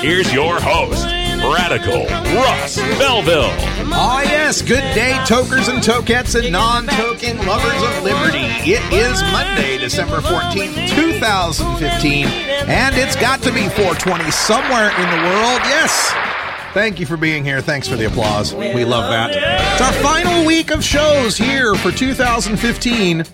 here's your host, Radical Russ Belville. Oh, yes. Good day, tokers and tokettes and non token lovers of liberty. It is Monday, December 14th, 2015, and it's got to be 420 somewhere in the world. Yes. Thank you for being here. Thanks for the applause. We love that. It's our final week of shows here for 2015.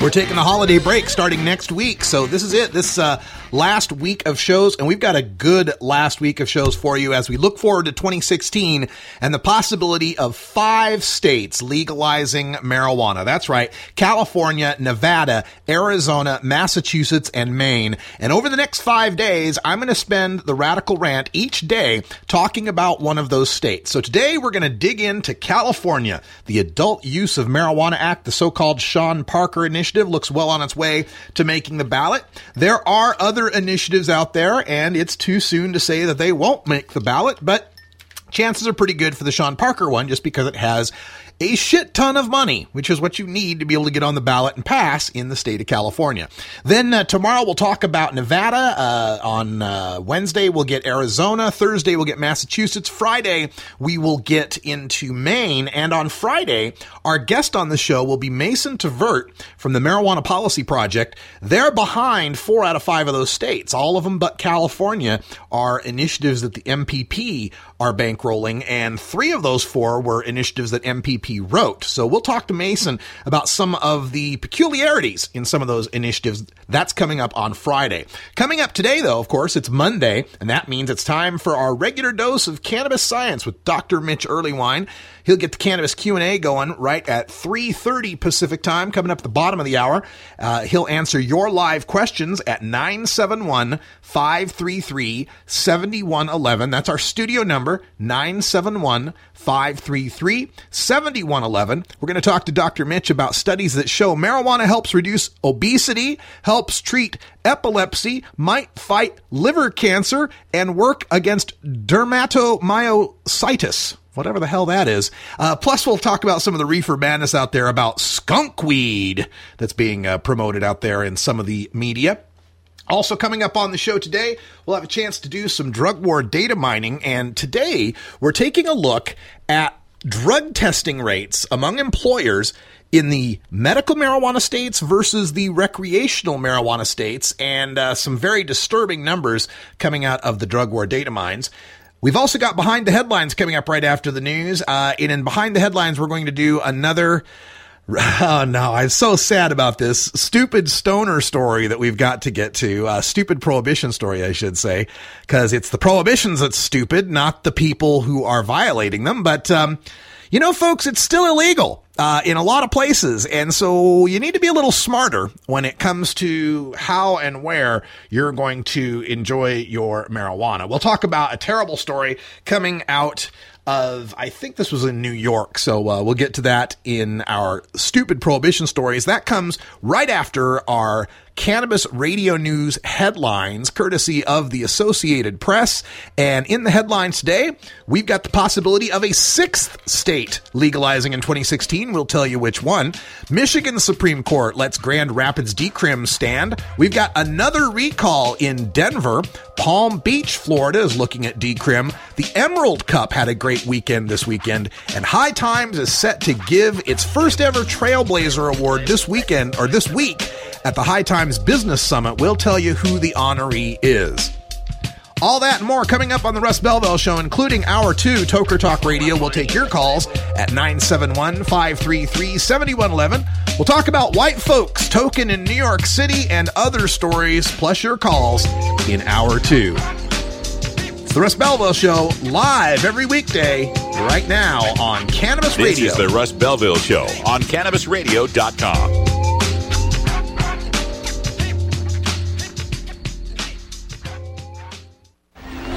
We're taking a holiday break starting next week. So this is it. This uh, last week of shows, and we've got a good last week of shows for you as we look forward to 2016 and the possibility of five states legalizing marijuana. That's right. California, Nevada, Arizona, Massachusetts, and Maine. And over the next five days, I'm going to spend the radical rant each day talking about one of those states. So today we're going to dig into California. The Adult Use of Marijuana Act, the so-called Sean Parker Initiative, looks well on its way to making the ballot. There are other initiatives out there, and it's too soon to say that they won't make the ballot, but chances are pretty good for the Sean Parker one just because it has a shit ton of money, which is what you need to be able to get on the ballot and pass in the state of California. Then uh, tomorrow we'll talk about Nevada. Uh, on uh, Wednesday we'll get Arizona. Thursday we'll get Massachusetts. Friday we will get into Maine. And on Friday, our guest on the show will be Mason Tvert from the Marijuana Policy Project. They're behind four out of five of those states. All of them but California are initiatives that the MPP are bankrolling, and three of those four were initiatives that MPP wrote. So we'll talk to Mason about some of the peculiarities in some of those initiatives. That's coming up on Friday. Coming up today, though, of course, it's Monday, and that means it's time for our regular dose of cannabis science with Dr. Mitch Earleywine. He'll get the cannabis Q&A going right at 3.30 Pacific time, coming up at the bottom of the hour. Uh, he'll answer your live questions at 971-533-7111. That's our studio number, 971-533-7111. We're going to talk to Dr. Mitch about studies that show marijuana helps reduce obesity, helps treat epilepsy, might fight liver cancer, and work against dermatomyositis whatever the hell that is. Uh, plus, we'll talk about some of the reefer madness out there about skunk weed that's being uh, promoted out there in some of the media. Also, coming up on the show today, we'll have a chance to do some drug war data mining. And today, we're taking a look at drug testing rates among employers in the medical marijuana states versus the recreational marijuana states, and uh, some very disturbing numbers coming out of the drug war data mines. We've also got behind the headlines coming up right after the news. Uh, and in behind the headlines, we're going to do another. Oh no, I'm so sad about this stupid stoner story that we've got to get to. Uh, stupid prohibition story, I should say, because it's the prohibitions that's stupid, not the people who are violating them. But, um, you know, folks, it's still illegal uh, in a lot of places. And so you need to be a little smarter when it comes to how and where you're going to enjoy your marijuana. We'll talk about a terrible story coming out of, I think this was in New York. So uh, we'll get to that in our stupid prohibition stories. That comes right after our cannabis radio news headlines, courtesy of the Associated Press. And in the headlines today, we've got the possibility of a sixth state legalizing in 2016. We'll tell you which one. Michigan Supreme Court lets Grand Rapids decrim stand. We've got another recall in Denver. Palm Beach, Florida is looking at decrim. The Emerald Cup had a great weekend this weekend, and High Times is set to give its first ever Trailblazer Award this weekend or this week at the High Times Business Summit. We'll tell you who the honoree is. All that and more coming up on the Russ Belville Show, including Hour 2 Toker Talk Radio. We'll take your calls at 971 533 7111. We'll talk about white folks, token in New York City, and other stories, plus your calls in Hour 2. It's the Russ Belville Show, live every weekday, right now on Cannabis This Radio. is the Russ Belville Show on CannabisRadio.com.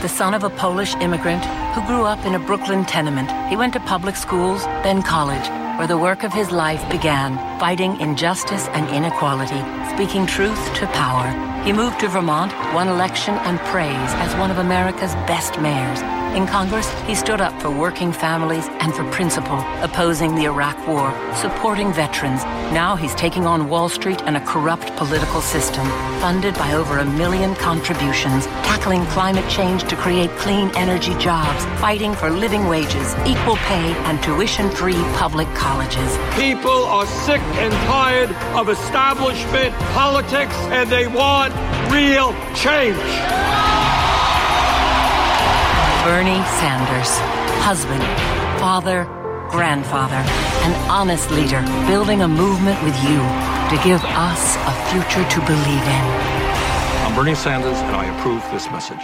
the son of a Polish immigrant who grew up in a Brooklyn tenement. He went to public schools, then college, where the work of his life began, fighting injustice and inequality, speaking truth to power. He moved to Vermont, won election and praise as one of America's best mayors. In Congress, he stood up for working families and for principle, opposing the Iraq War, supporting veterans. Now he's taking on Wall Street and a corrupt political system, funded by over a million contributions, tackling climate change to create clean energy jobs, fighting for living wages, equal pay, and tuition-free public colleges. People are sick and tired of establishment politics, and they want real change. Bernie Sanders, husband, father, grandfather, an honest leader, building a movement with you to give us a future to believe in. I'm Bernie Sanders, and I approve this message.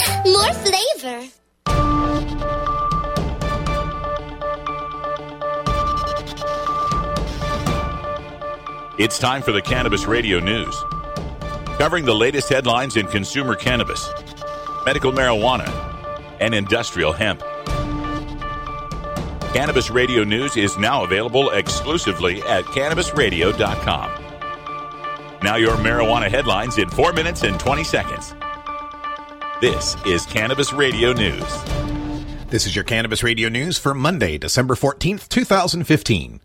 more flavor. It's time for the Cannabis Radio News. Covering the latest headlines in consumer cannabis, medical marijuana, and industrial hemp. Cannabis Radio News is now available exclusively at cannabisradio.com. Now, your marijuana headlines in 4 minutes and 20 seconds. This is Cannabis Radio News. This is your Cannabis Radio News for Monday, December 14th, 2015.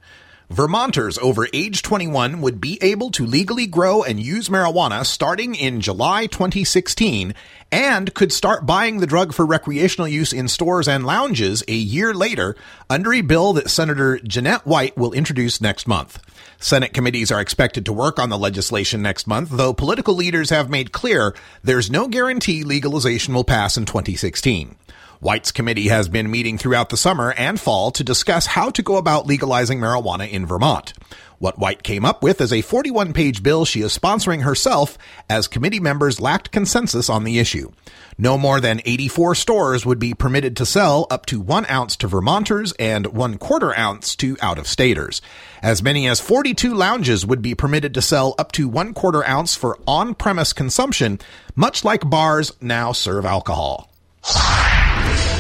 Vermonters over age 21 would be able to legally grow and use marijuana starting in July 2016 and could start buying the drug for recreational use in stores and lounges a year later under a bill that Senator Jeanette White will introduce next month. Senate committees are expected to work on the legislation next month, though political leaders have made clear there's no guarantee legalization will pass in 2016. White's committee has been meeting throughout the summer and fall to discuss how to go about legalizing marijuana in Vermont. What White came up with is a 41 page bill she is sponsoring herself as committee members lacked consensus on the issue. No more than 84 stores would be permitted to sell up to one ounce to Vermonters and one quarter ounce to out of staters. As many as 42 lounges would be permitted to sell up to one quarter ounce for on premise consumption, much like bars now serve alcohol.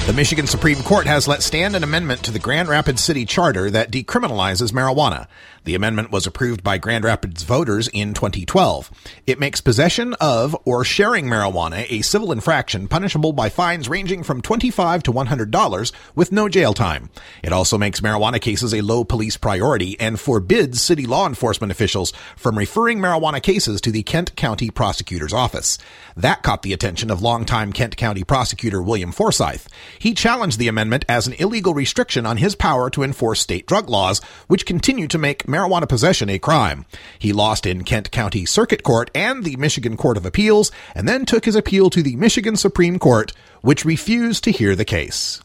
The Michigan Supreme Court has let stand an amendment to the Grand Rapids City Charter that decriminalizes marijuana. The amendment was approved by Grand Rapids voters in 2012. It makes possession of or sharing marijuana a civil infraction punishable by fines ranging from 25 to $100 with no jail time. It also makes marijuana cases a low police priority and forbids city law enforcement officials from referring marijuana cases to the Kent County Prosecutor's Office. That caught the attention of longtime Kent County Prosecutor William Forsyth. He challenged the amendment as an illegal restriction on his power to enforce state drug laws, which continue to make marijuana possession a crime. He lost in Kent County Circuit Court and the Michigan Court of Appeals, and then took his appeal to the Michigan Supreme Court, which refused to hear the case.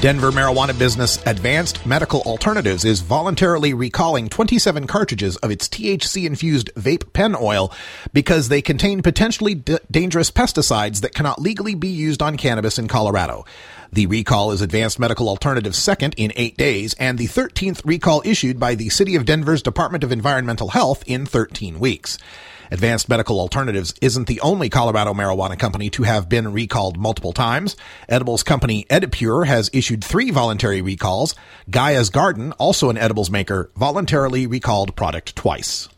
Denver marijuana business Advanced Medical Alternatives is voluntarily recalling 27 cartridges of its THC infused vape pen oil because they contain potentially d- dangerous pesticides that cannot legally be used on cannabis in Colorado. The recall is Advanced Medical Alternatives' second in eight days and the 13th recall issued by the City of Denver's Department of Environmental Health in 13 weeks. Advanced Medical Alternatives isn't the only Colorado marijuana company to have been recalled multiple times. Edibles company Edipure has issued three voluntary recalls. Gaia's Garden, also an edibles maker, voluntarily recalled product twice.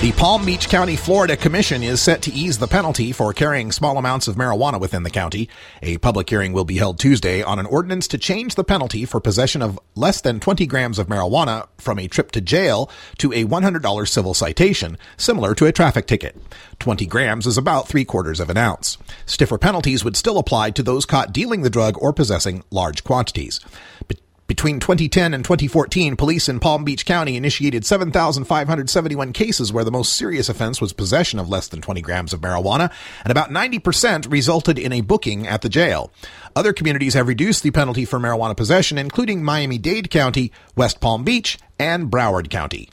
The Palm Beach County, Florida Commission is set to ease the penalty for carrying small amounts of marijuana within the county. A public hearing will be held Tuesday on an ordinance to change the penalty for possession of less than 20 grams of marijuana from a trip to jail to a $100 civil citation, similar to a traffic ticket. 20 grams is about three quarters of an ounce. Stiffer penalties would still apply to those caught dealing the drug or possessing large quantities. But Between 2010 and 2014, police in Palm Beach County initiated 7,571 cases where the most serious offense was possession of less than 20 grams of marijuana, and about 90% resulted in a booking at the jail. Other communities have reduced the penalty for marijuana possession, including Miami-Dade County, West Palm Beach, and Broward County.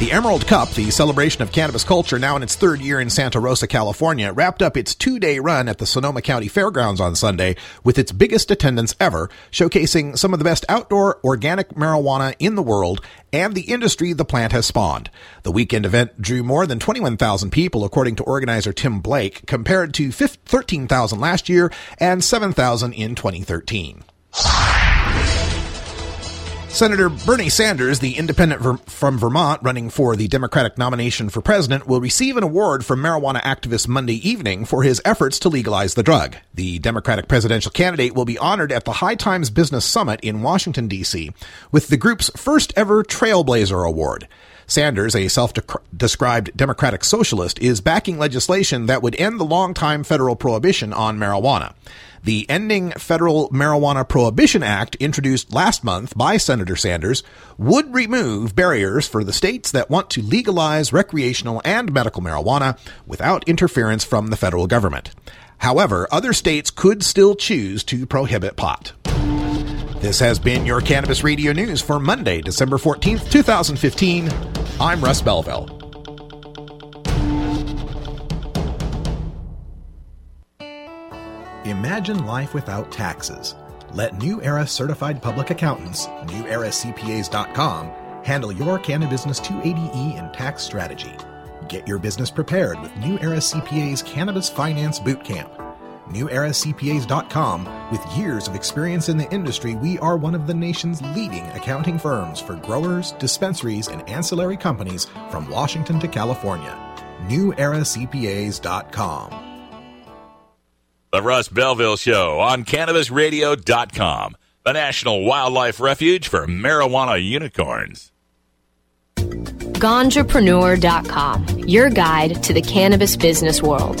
The Emerald Cup, the celebration of cannabis culture now in its third year in Santa Rosa, California, wrapped up its two day run at the Sonoma County Fairgrounds on Sunday with its biggest attendance ever, showcasing some of the best outdoor organic marijuana in the world and the industry the plant has spawned. The weekend event drew more than 21,000 people, according to organizer Tim Blake, compared to 13,000 last year and 7,000 in 2013. Senator Bernie Sanders, the independent from Vermont running for the Democratic nomination for president, will receive an award from marijuana activists Monday evening for his efforts to legalize the drug. The Democratic presidential candidate will be honored at the High Times Business Summit in Washington, D.C., with the group's first ever Trailblazer Award. Sanders, a self-described democratic socialist, is backing legislation that would end the long-time federal prohibition on marijuana. The Ending Federal Marijuana Prohibition Act, introduced last month by Senator Sanders, would remove barriers for the states that want to legalize recreational and medical marijuana without interference from the federal government. However, other states could still choose to prohibit pot. This has been your Cannabis Radio News for Monday, December 14th, 2015. I'm Russ Belville. Imagine life without taxes. Let New Era certified public accountants, neweraCPAs.com, handle your Cannabusiness 280E and tax strategy. Get your business prepared with New Era CPA's Cannabis Finance Bootcamp. NewEraCPAs.com, with years of experience in the industry, we are one of the nation's leading accounting firms for growers, dispensaries, and ancillary companies from Washington to California. NewEraCPAs.com. The Russ Belville Show on CannabisRadio.com, the National Wildlife Refuge for Marijuana Unicorns. Ganjapreneur.com, your guide to the cannabis business world.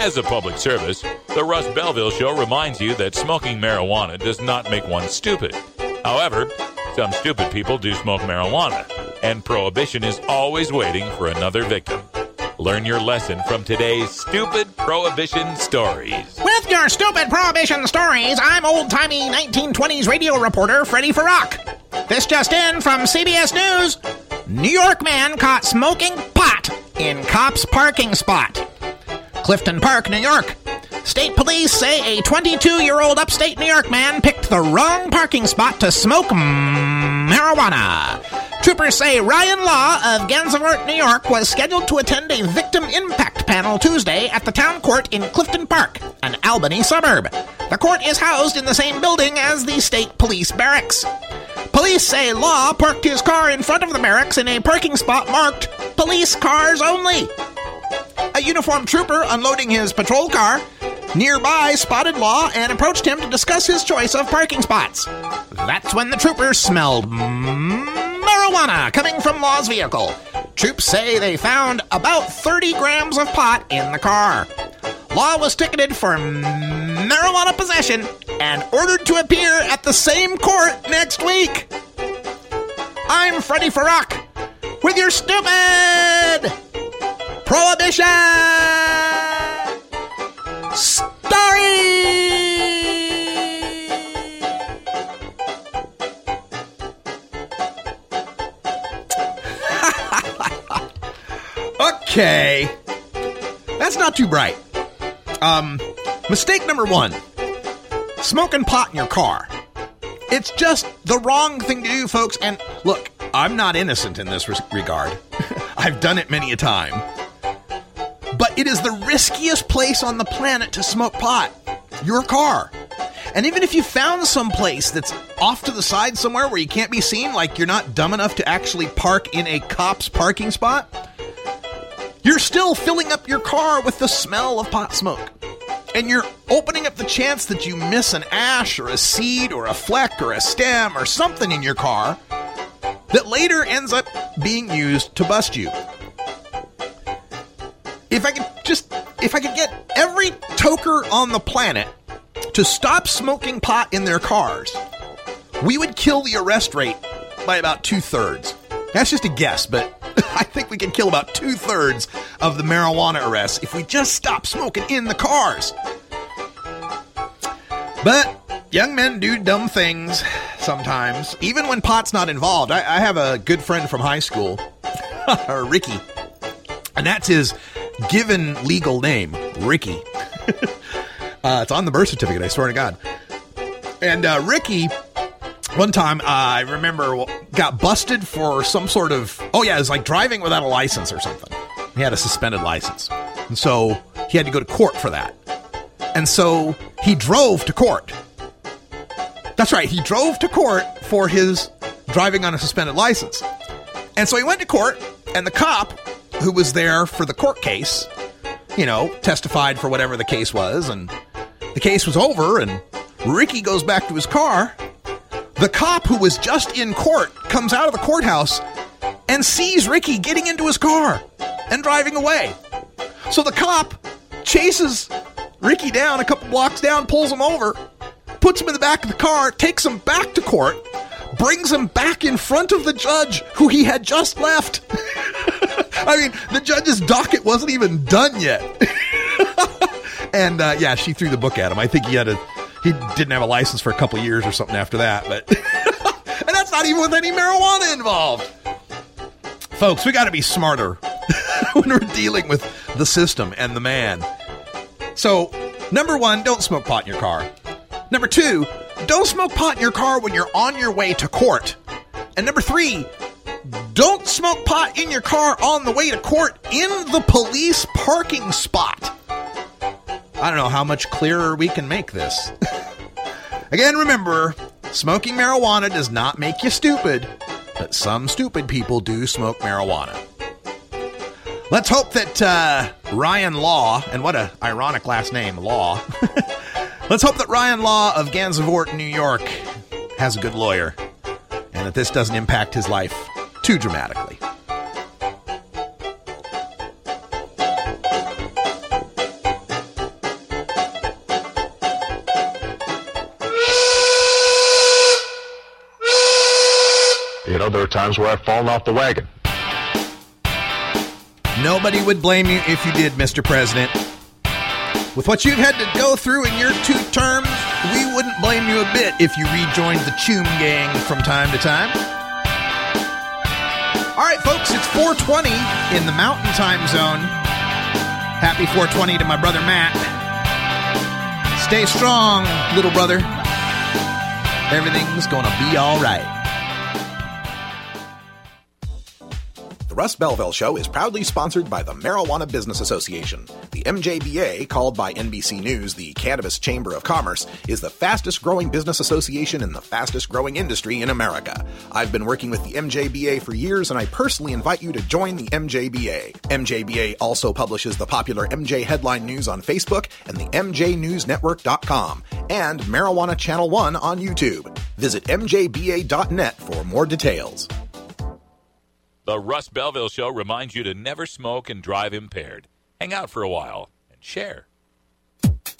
As a public service, the Russ Belville Show reminds you that smoking marijuana does not make one stupid. However, some stupid people do smoke marijuana, and prohibition is always waiting for another victim. Learn your lesson from today's stupid prohibition stories. With your stupid prohibition stories, I'm old timey 1920s radio reporter Freddie Farrock. This just in from CBS News New York man caught smoking pot in cop's parking spot. Clifton Park, New York. State police say a 22 year old upstate New York man picked the wrong parking spot to smoke marijuana. Troopers say Ryan Law of Gansevoort, New York, was scheduled to attend a victim impact panel Tuesday at the town court in Clifton Park, an Albany suburb. The court is housed in the same building as the state police barracks. Police say Law parked his car in front of the barracks in a parking spot marked Police Cars Only. A uniformed trooper unloading his patrol car nearby spotted Law and approached him to discuss his choice of parking spots. That's when the trooper smelled marijuana coming from Law's vehicle. Troops say they found about 30 grams of pot in the car. Law was ticketed for marijuana possession and ordered to appear at the same court next week. I'm Freddie Farrock with your stupid prohibition Story. okay. That's not too bright. Um, mistake number one smoking pot in your car. It's just the wrong thing to do, folks. And look, I'm not innocent in this regard. I've done it many a time. It is the riskiest place on the planet to smoke pot. Your car. And even if you found some place that's off to the side somewhere where you can't be seen, like you're not dumb enough to actually park in a cop's parking spot, you're still filling up your car with the smell of pot smoke. And you're opening up the chance that you miss an ash or a seed or a fleck or a stem or something in your car that later ends up being used to bust you. If I could just, if I could get every toker on the planet to stop smoking pot in their cars, we would kill the arrest rate by about two thirds. That's just a guess, but I think we can kill about two thirds of the marijuana arrests if we just stop smoking in the cars. But young men do dumb things sometimes, even when pot's not involved. I, I have a good friend from high school, Ricky, and that's his given legal name, Ricky. uh, it's on the birth certificate, I swear to God. And uh, Ricky, one time uh, I remember got busted for some sort of oh yeah, it was like driving without a license or something. He had a suspended license, and so he had to go to court for that. And so he drove to court. That's right, he drove to court for his driving on a suspended license. And so he went to court, and the cop who was there for the court case, you know, testified for whatever the case was, and the case was over, and Ricky goes back to his car. The cop who was just in court comes out of the courthouse and sees Ricky getting into his car and driving away. So the cop chases Ricky down a couple blocks down, pulls him over, puts him in the back of the car, takes him back to court, brings him back in front of the judge who he had just left. I mean, the judge's docket wasn't even done yet. and uh, yeah, she threw the book at him. I think he had a he didn't have a license for a couple years or something after that, but and that's not even with any marijuana involved. Folks, we got to be smarter when we're dealing with the system and the man. So, number 1, don't smoke pot in your car. Number 2, don't smoke pot in your car when you're on your way to court. And number 3, don't smoke pot in your car on the way to court in the police parking spot. I don't know how much clearer we can make this. Again, remember, smoking marijuana does not make you stupid, but some stupid people do smoke marijuana. Let's hope that uh, Ryan Law, and what a ironic last name, Law. Let's hope that Ryan Law of Gansevoort, New York, has a good lawyer, and that this doesn't impact his life too dramatically. You know, there are times where I've fallen off the wagon. Nobody would blame you if you did, Mr. President. With what you've had to go through in your two terms, we wouldn't blame you a bit if you rejoined the Choom Gang from time to time. All right, folks, it's 420 in the Mountain Time Zone. Happy 420 to my brother Matt. Stay strong, little brother. Everything's gonna be all right. The Russ Belville Show is proudly sponsored by the Marijuana Business Association. MJBA, called by NBC News the Cannabis Chamber of Commerce, is the fastest growing business association in the fastest growing industry in America. I've been working with the MJBA for years, and I personally invite you to join the MJBA. MJBA also publishes the popular MJ Headline News on Facebook and the MJNewsNetwork.com and Marijuana Channel 1 on YouTube. Visit MJBA.net for more details. The Russ Belville Show reminds you to never smoke and drive impaired. Hang out for a while and share.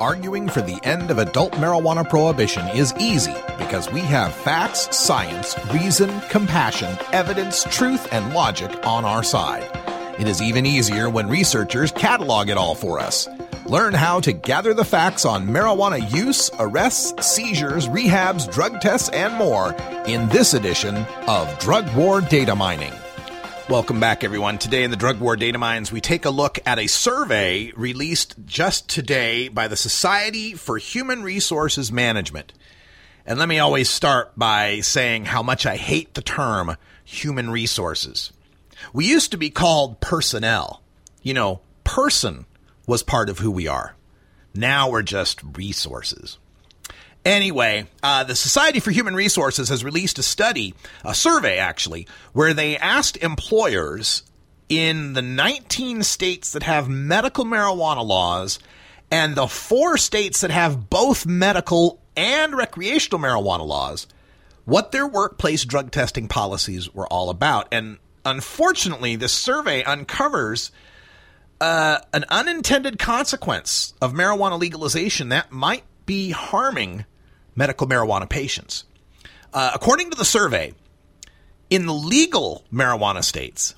Arguing for the end of adult marijuana prohibition is easy because we have facts, science, reason, compassion, evidence, truth, and logic on our side. It is even easier when researchers catalog it all for us. Learn how to gather the facts on marijuana use, arrests, seizures, rehabs, drug tests, and more in this edition of Drug War Data Mining. Welcome back, everyone. Today in the Drug War Data Mines, we take a look at a survey released just today by the Society for Human Resources Management. And let me always start by saying how much I hate the term human resources. We used to be called personnel. You know, person was part of who we are. Now we're just resources. Anyway, uh, the Society for Human Resources has released a study, a survey actually, where they asked employers in the 19 states that have medical marijuana laws and the four states that have both medical and recreational marijuana laws what their workplace drug testing policies were all about. And unfortunately, this survey uncovers uh, an unintended consequence of marijuana legalization that might be harming medical marijuana patients. Uh, according to the survey, in the legal marijuana states,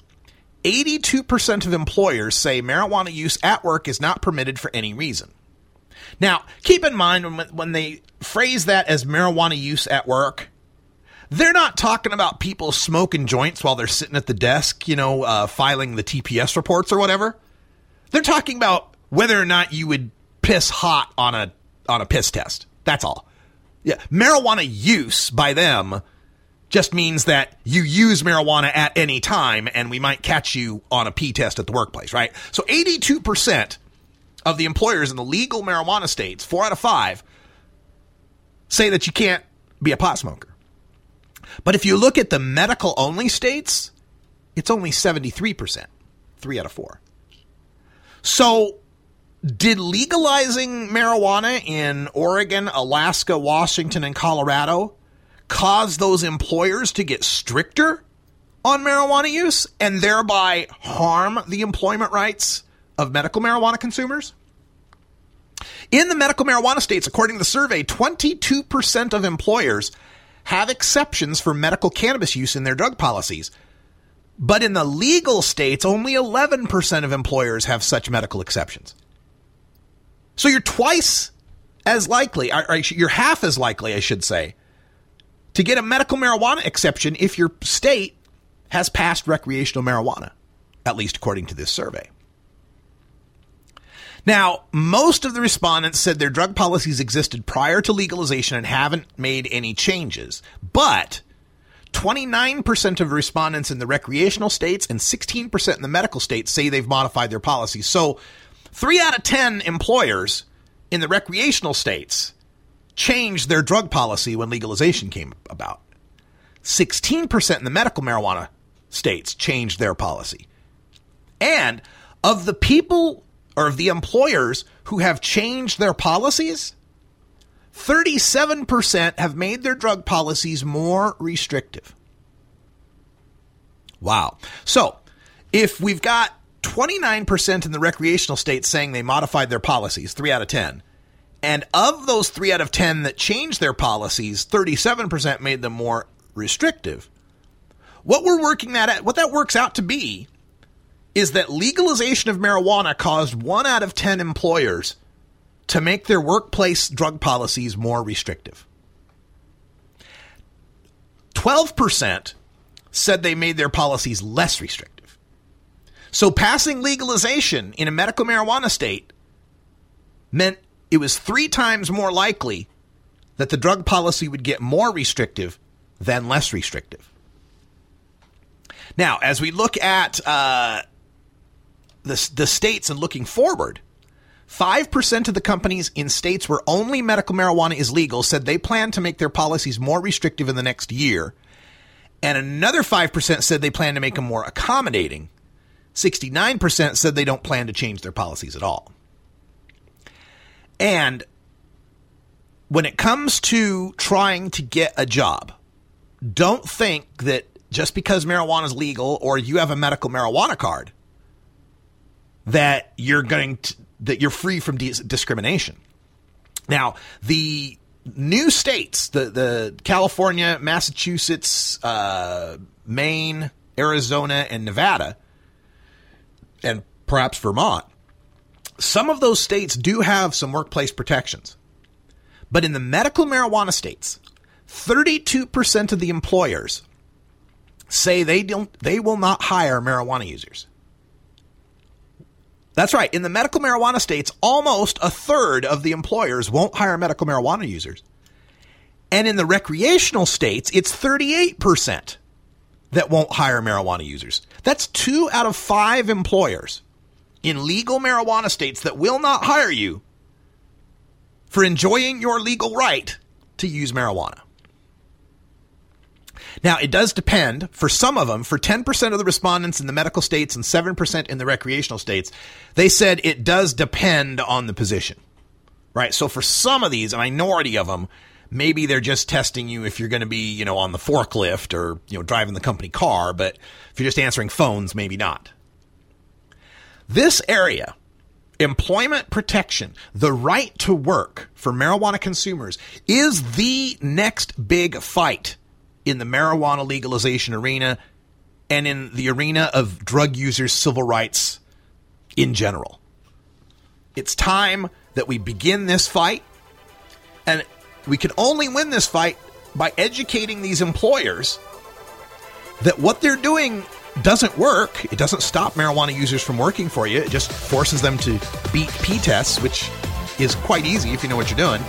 82% of employers say marijuana use at work is not permitted for any reason. Now, keep in mind when, when they phrase that as marijuana use at work, they're not talking about people smoking joints while they're sitting at the desk, you know, uh, filing the TPS reports or whatever. They're talking about whether or not you would piss hot on a on a piss test. That's all. Yeah, marijuana use by them just means that you use marijuana at any time and we might catch you on a pee test at the workplace, right? So 82% of the employers in the legal marijuana states, 4 out of 5 say that you can't be a pot smoker. But if you look at the medical only states, it's only 73%, 3 out of 4. So did legalizing marijuana in Oregon, Alaska, Washington, and Colorado cause those employers to get stricter on marijuana use and thereby harm the employment rights of medical marijuana consumers? In the medical marijuana states, according to the survey, 22% of employers have exceptions for medical cannabis use in their drug policies. But in the legal states, only 11% of employers have such medical exceptions. So you're twice as likely, you're half as likely, I should say, to get a medical marijuana exception if your state has passed recreational marijuana, at least according to this survey. Now, most of the respondents said their drug policies existed prior to legalization and haven't made any changes. But 29% of respondents in the recreational states and 16% in the medical states say they've modified their policies. So Three out of 10 employers in the recreational states changed their drug policy when legalization came about. 16% in the medical marijuana states changed their policy. And of the people or of the employers who have changed their policies, 37% have made their drug policies more restrictive. Wow. So, if we've got 29% in the recreational states saying they modified their policies, 3 out of 10. And of those 3 out of 10 that changed their policies, 37% made them more restrictive. What we're working that at, what that works out to be is that legalization of marijuana caused 1 out of 10 employers to make their workplace drug policies more restrictive. 12% said they made their policies less restrictive. So passing legalization in a medical marijuana state meant it was three times more likely that the drug policy would get more restrictive than less restrictive. Now, as we look at uh, the, the states and looking forward, 5% of the companies in states where only medical marijuana is legal said they plan to make their policies more restrictive in the next year. And another 5% said they plan to make them more accommodating. 69% said they don't plan to change their policies at all. And when it comes to trying to get a job, don't think that just because marijuana is legal or you have a medical marijuana card that you're going to, that you're free from dis- discrimination. Now, the new states, the the California, Massachusetts, uh, Maine, Arizona, and Nevada, and perhaps Vermont, some of those states do have some workplace protections. But in the medical marijuana states, 32% of the employers say they don't they will not hire marijuana users. That's right. In the medical marijuana states, almost a third of the employers won't hire medical marijuana users. And in the recreational states, it's 38% that won't hire marijuana users. That's two out of five employers in legal marijuana states that will not hire you for enjoying your legal right to use marijuana. Now, it does depend for some of them, for 10% of the respondents in the medical states and 7% in the recreational states, they said it does depend on the position, right? So for some of these, a minority of them, maybe they're just testing you if you're going to be, you know, on the forklift or, you know, driving the company car, but if you're just answering phones, maybe not. This area, employment protection, the right to work for marijuana consumers is the next big fight in the marijuana legalization arena and in the arena of drug users' civil rights in general. It's time that we begin this fight, and we can only win this fight by educating these employers that what they're doing doesn't work. It doesn't stop marijuana users from working for you. It just forces them to beat pee tests, which is quite easy if you know what you're doing.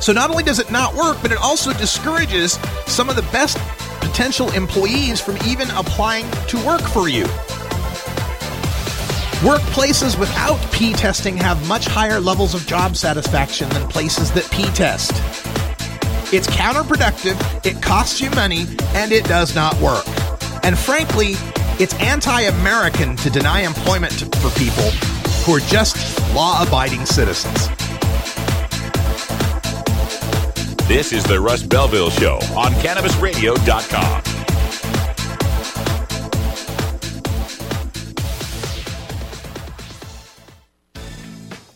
So not only does it not work, but it also discourages some of the best potential employees from even applying to work for you. Workplaces without pee testing have much higher levels of job satisfaction than places that pee test. It's counterproductive, it costs you money, and it does not work. And frankly, it's anti American to deny employment to, for people who are just law abiding citizens. This is the Russ Belville Show on CannabisRadio.com.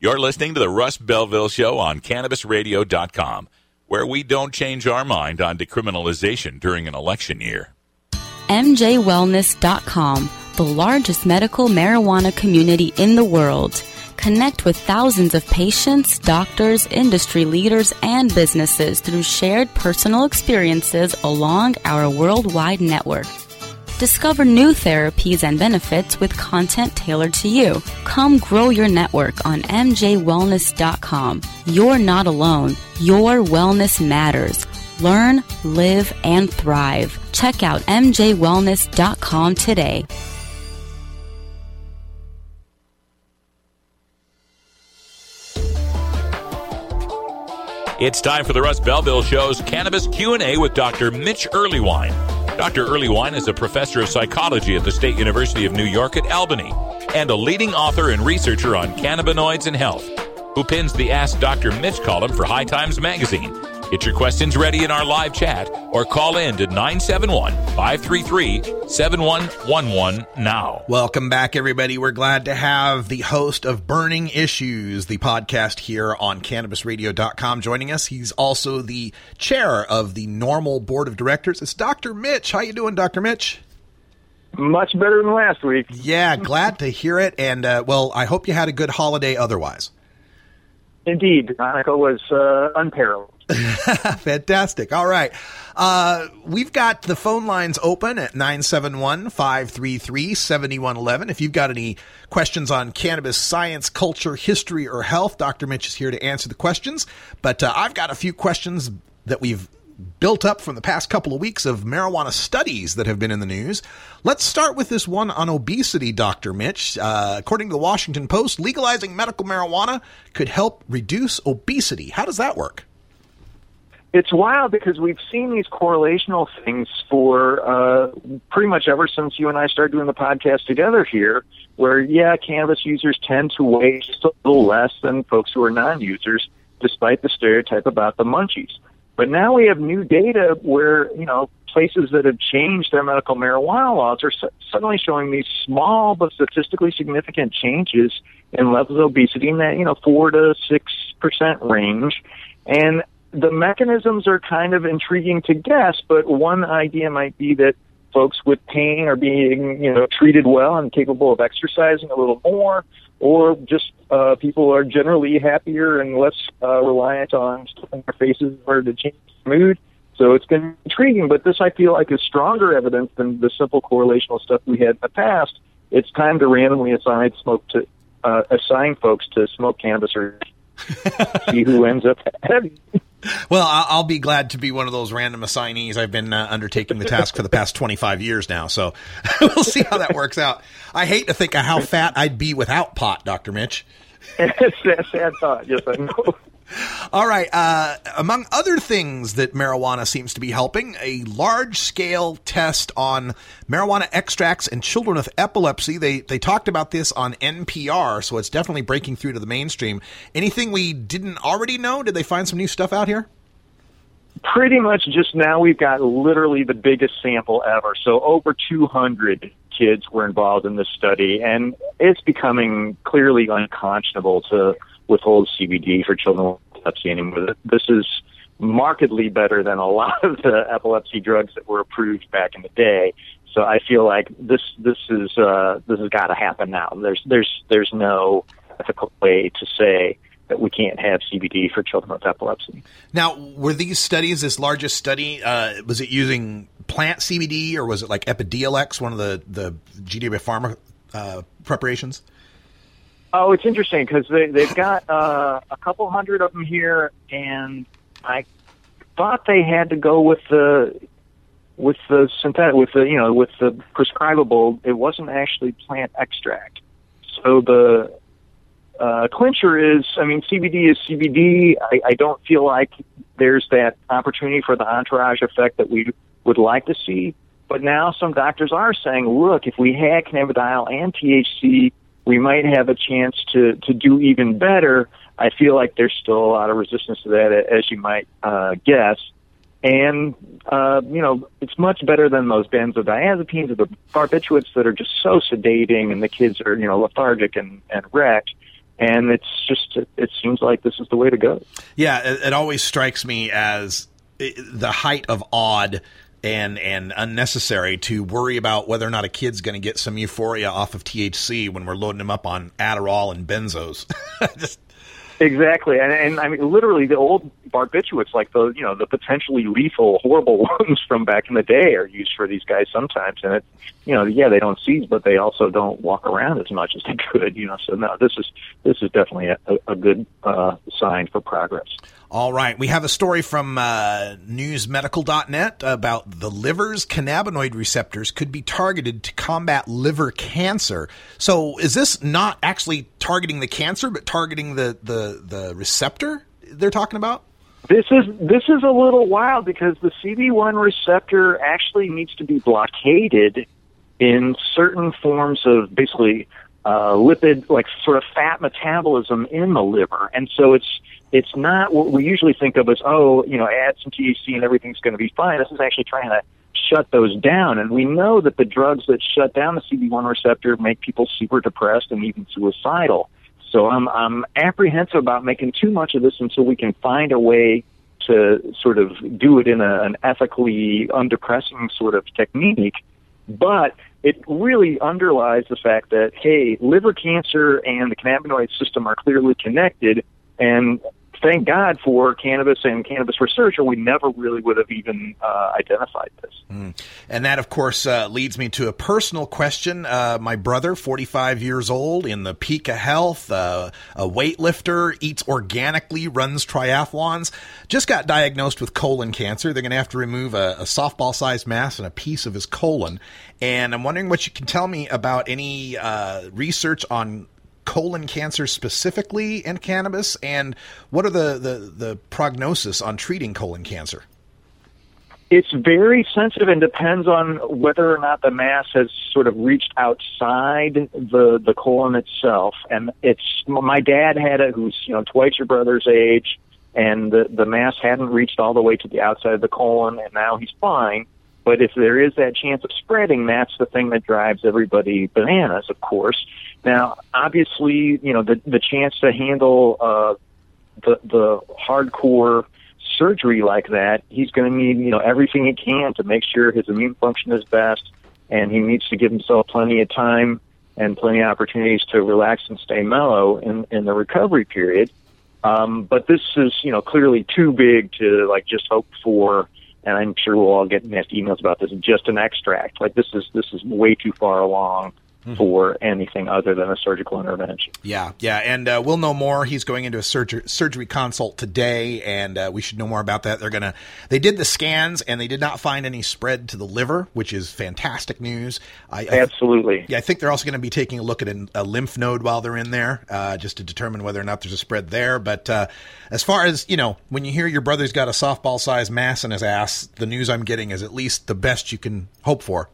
You're listening to the Russ Belville Show on CannabisRadio.com, where we don't change our mind on decriminalization during an election year. MJWellness.com, the largest medical marijuana community in the world. Connect with thousands of patients, doctors, industry leaders, and businesses through shared personal experiences along our worldwide network. Discover new therapies and benefits with content tailored to you. Come grow your network on MJWellness.com. You're not alone. Your wellness matters. Learn, live, and thrive. Check out MJWellness.com today. It's time for the Russ Belville Show's Cannabis Q&A with Dr. Mitch Earleywine. Dr. Earleywine is a professor of psychology at the State University of New York at Albany and a leading author and researcher on cannabinoids and health, who pins the Ask Dr. Mitch column for High Times Magazine. Get your questions ready in our live chat or call in to 971 533 7111 now. Welcome back, everybody. We're glad to have the host of Burning Issues, the podcast here on CannabisRadio.com, joining us. He's also the chair of the NORML Board of Directors. It's Dr. Mitch. How you doing, Dr. Mitch? Much better than last week. Yeah, glad to hear it. And, uh, well, I hope you had a good holiday otherwise. Indeed, Hanukkah was uh, unparalleled. Fantastic. All right. Uh, we've got the phone lines open at 971 533 7111. If you've got any questions on cannabis science, culture, history, or health, Dr. Mitch is here to answer the questions. But uh, I've got a few questions that we've built up from the past couple of weeks of marijuana studies that have been in the news. Let's start with this one on obesity, Dr. Mitch. Uh, according to the Washington Post, legalizing medical marijuana could help reduce obesity. How does that work? It's wild because we've seen these correlational things for uh, pretty much ever since you and I started doing the podcast together here, where, yeah, cannabis users tend to weigh just a little less than folks who are non users, despite the stereotype about the munchies. But now we have new data where, you know, places that have changed their medical marijuana laws are su- suddenly showing these small but statistically significant changes in levels of obesity in that, you know, four to six percent range. And the mechanisms are kind of intriguing to guess, but one idea might be that folks with pain are being, you know, treated well and capable of exercising a little more, or just uh, people are generally happier and less uh, reliant on stuffing their faces in order to change their mood. So it's been intriguing, but this I feel like is stronger evidence than the simple correlational stuff we had in the past. It's time to randomly assign smoke to uh, assign folks to smoke cannabis or see who ends up heavy. Well, I'll be glad to be one of those random assignees. I've been uh, undertaking the task for the past 25 years now, so we'll see how that works out. I hate to think of how fat I'd be without pot, Dr. Mitch. a sad thought. Yes, I know. All right. Uh, among other things that marijuana seems to be helping, a large scale test on marijuana extracts in children with epilepsy. They they talked about this on NPR, so it's definitely breaking through to the mainstream. Anything we didn't already know? Did they find some new stuff out here? Pretty much just now we've got literally the biggest sample ever. So over 200 kids were involved in this study, and it's becoming clearly unconscionable to withhold CBD for children with epilepsy anymore. This is markedly better than a lot of the epilepsy drugs that were approved back in the day. So I feel like this this is uh, this has got to happen now. There's there's there's no ethical way to say that we can't have CBD for children with epilepsy. Now, were these studies this largest study? Uh, was it using plant CBD or was it like Epidiolex, one of the the GW Pharma uh, preparations? Oh, it's interesting because they they've got uh, a couple hundred of them here, and I thought they had to go with the with the synthetic with the you know with the prescribable. It wasn't actually plant extract. So the uh, clincher is, I mean, CBD is CBD. I, I don't feel like there's that opportunity for the entourage effect that we would like to see. But now some doctors are saying, look, if we had cannabidiol and THC, we might have a chance to, to do even better. I feel like there's still a lot of resistance to that, as you might uh, guess. And, uh, you know, it's much better than those benzodiazepines or the barbiturates that are just so sedating and the kids are, you know, lethargic and, and wrecked. And it's just, it, seems like this is the way to go. Yeah, it, it always strikes me as the height of odd and and unnecessary to worry about whether or not a kid's going to get some euphoria off of THC when we're loading them up on Adderall and benzos. Just, Exactly, and, and I mean, literally, the old barbiturates, like the you know the potentially lethal, horrible ones from back in the day, are used for these guys sometimes. And it, you know, yeah, they don't seize, but they also don't walk around as much as they could. You know, so no, this is this is definitely a, a good uh, sign for progress. All right. We have a story from uh, newsmedical.net about the liver's cannabinoid receptors could be targeted to combat liver cancer. So, is this not actually targeting the cancer, but targeting the, the, the receptor they're talking about? This is this is a little wild because the CB1 receptor actually needs to be blockaded in certain forms of basically uh, lipid, like sort of fat metabolism in the liver, and so it's it's not what we usually think of as, oh, you know, add some THC and everything's going to be fine. This is actually trying to shut those down. And we know that the drugs that shut down the CB1 receptor make people super depressed and even suicidal. So I'm, I'm apprehensive about making too much of this until we can find a way to sort of do it in a, an ethically undepressing sort of technique. but it really underlies the fact that hey, liver cancer and the cannabinoid system are clearly connected, and thank God for cannabis and cannabis research, or we never really would have even uh, identified this. Mm. And that, of course, uh, leads me to a personal question. Uh, my brother, 45 years old, in the peak of health, uh, a weightlifter, eats organically, runs triathlons, just got diagnosed with colon cancer. They're going to have to remove a, a softball sized mass and a piece of his colon. And I'm wondering what you can tell me about any uh, research on colon cancer specifically and cannabis, and what are the, the, the prognosis on treating colon cancer? It's very sensitive and depends on whether or not the mass has sort of reached outside the the colon itself. And it's my dad had it, who's you know twice your brother's age, and the the mass hadn't reached all the way to the outside of the colon, and now he's fine. But if there is that chance of spreading, that's the thing that drives everybody bananas, of course. Now, obviously, you know the the chance to handle uh, the the hardcore surgery like that, he's going to need you know everything he can to make sure his immune function is best, and he needs to give himself plenty of time and plenty of opportunities to relax and stay mellow in in the recovery period. Um, but this is you know clearly too big to like just hope for. And I'm sure we'll all get nasty emails about this. Just an extract, like this is this is way too far along for anything other than a surgical intervention. Yeah, yeah, and uh, we'll know more. He's going into a surgery surgery consult today, and uh, we should know more about that. They're gonna they did the scans and they did not find any spread to the liver, which is fantastic news. I, I Absolutely. yeah, I think they're also going to be taking a look at an, a lymph node while they're in there, uh, just to determine whether or not there's a spread there. But uh, as far as you know, when you hear your brother's got a softball sized mass in his ass, the news I'm getting is at least the best you can hope for.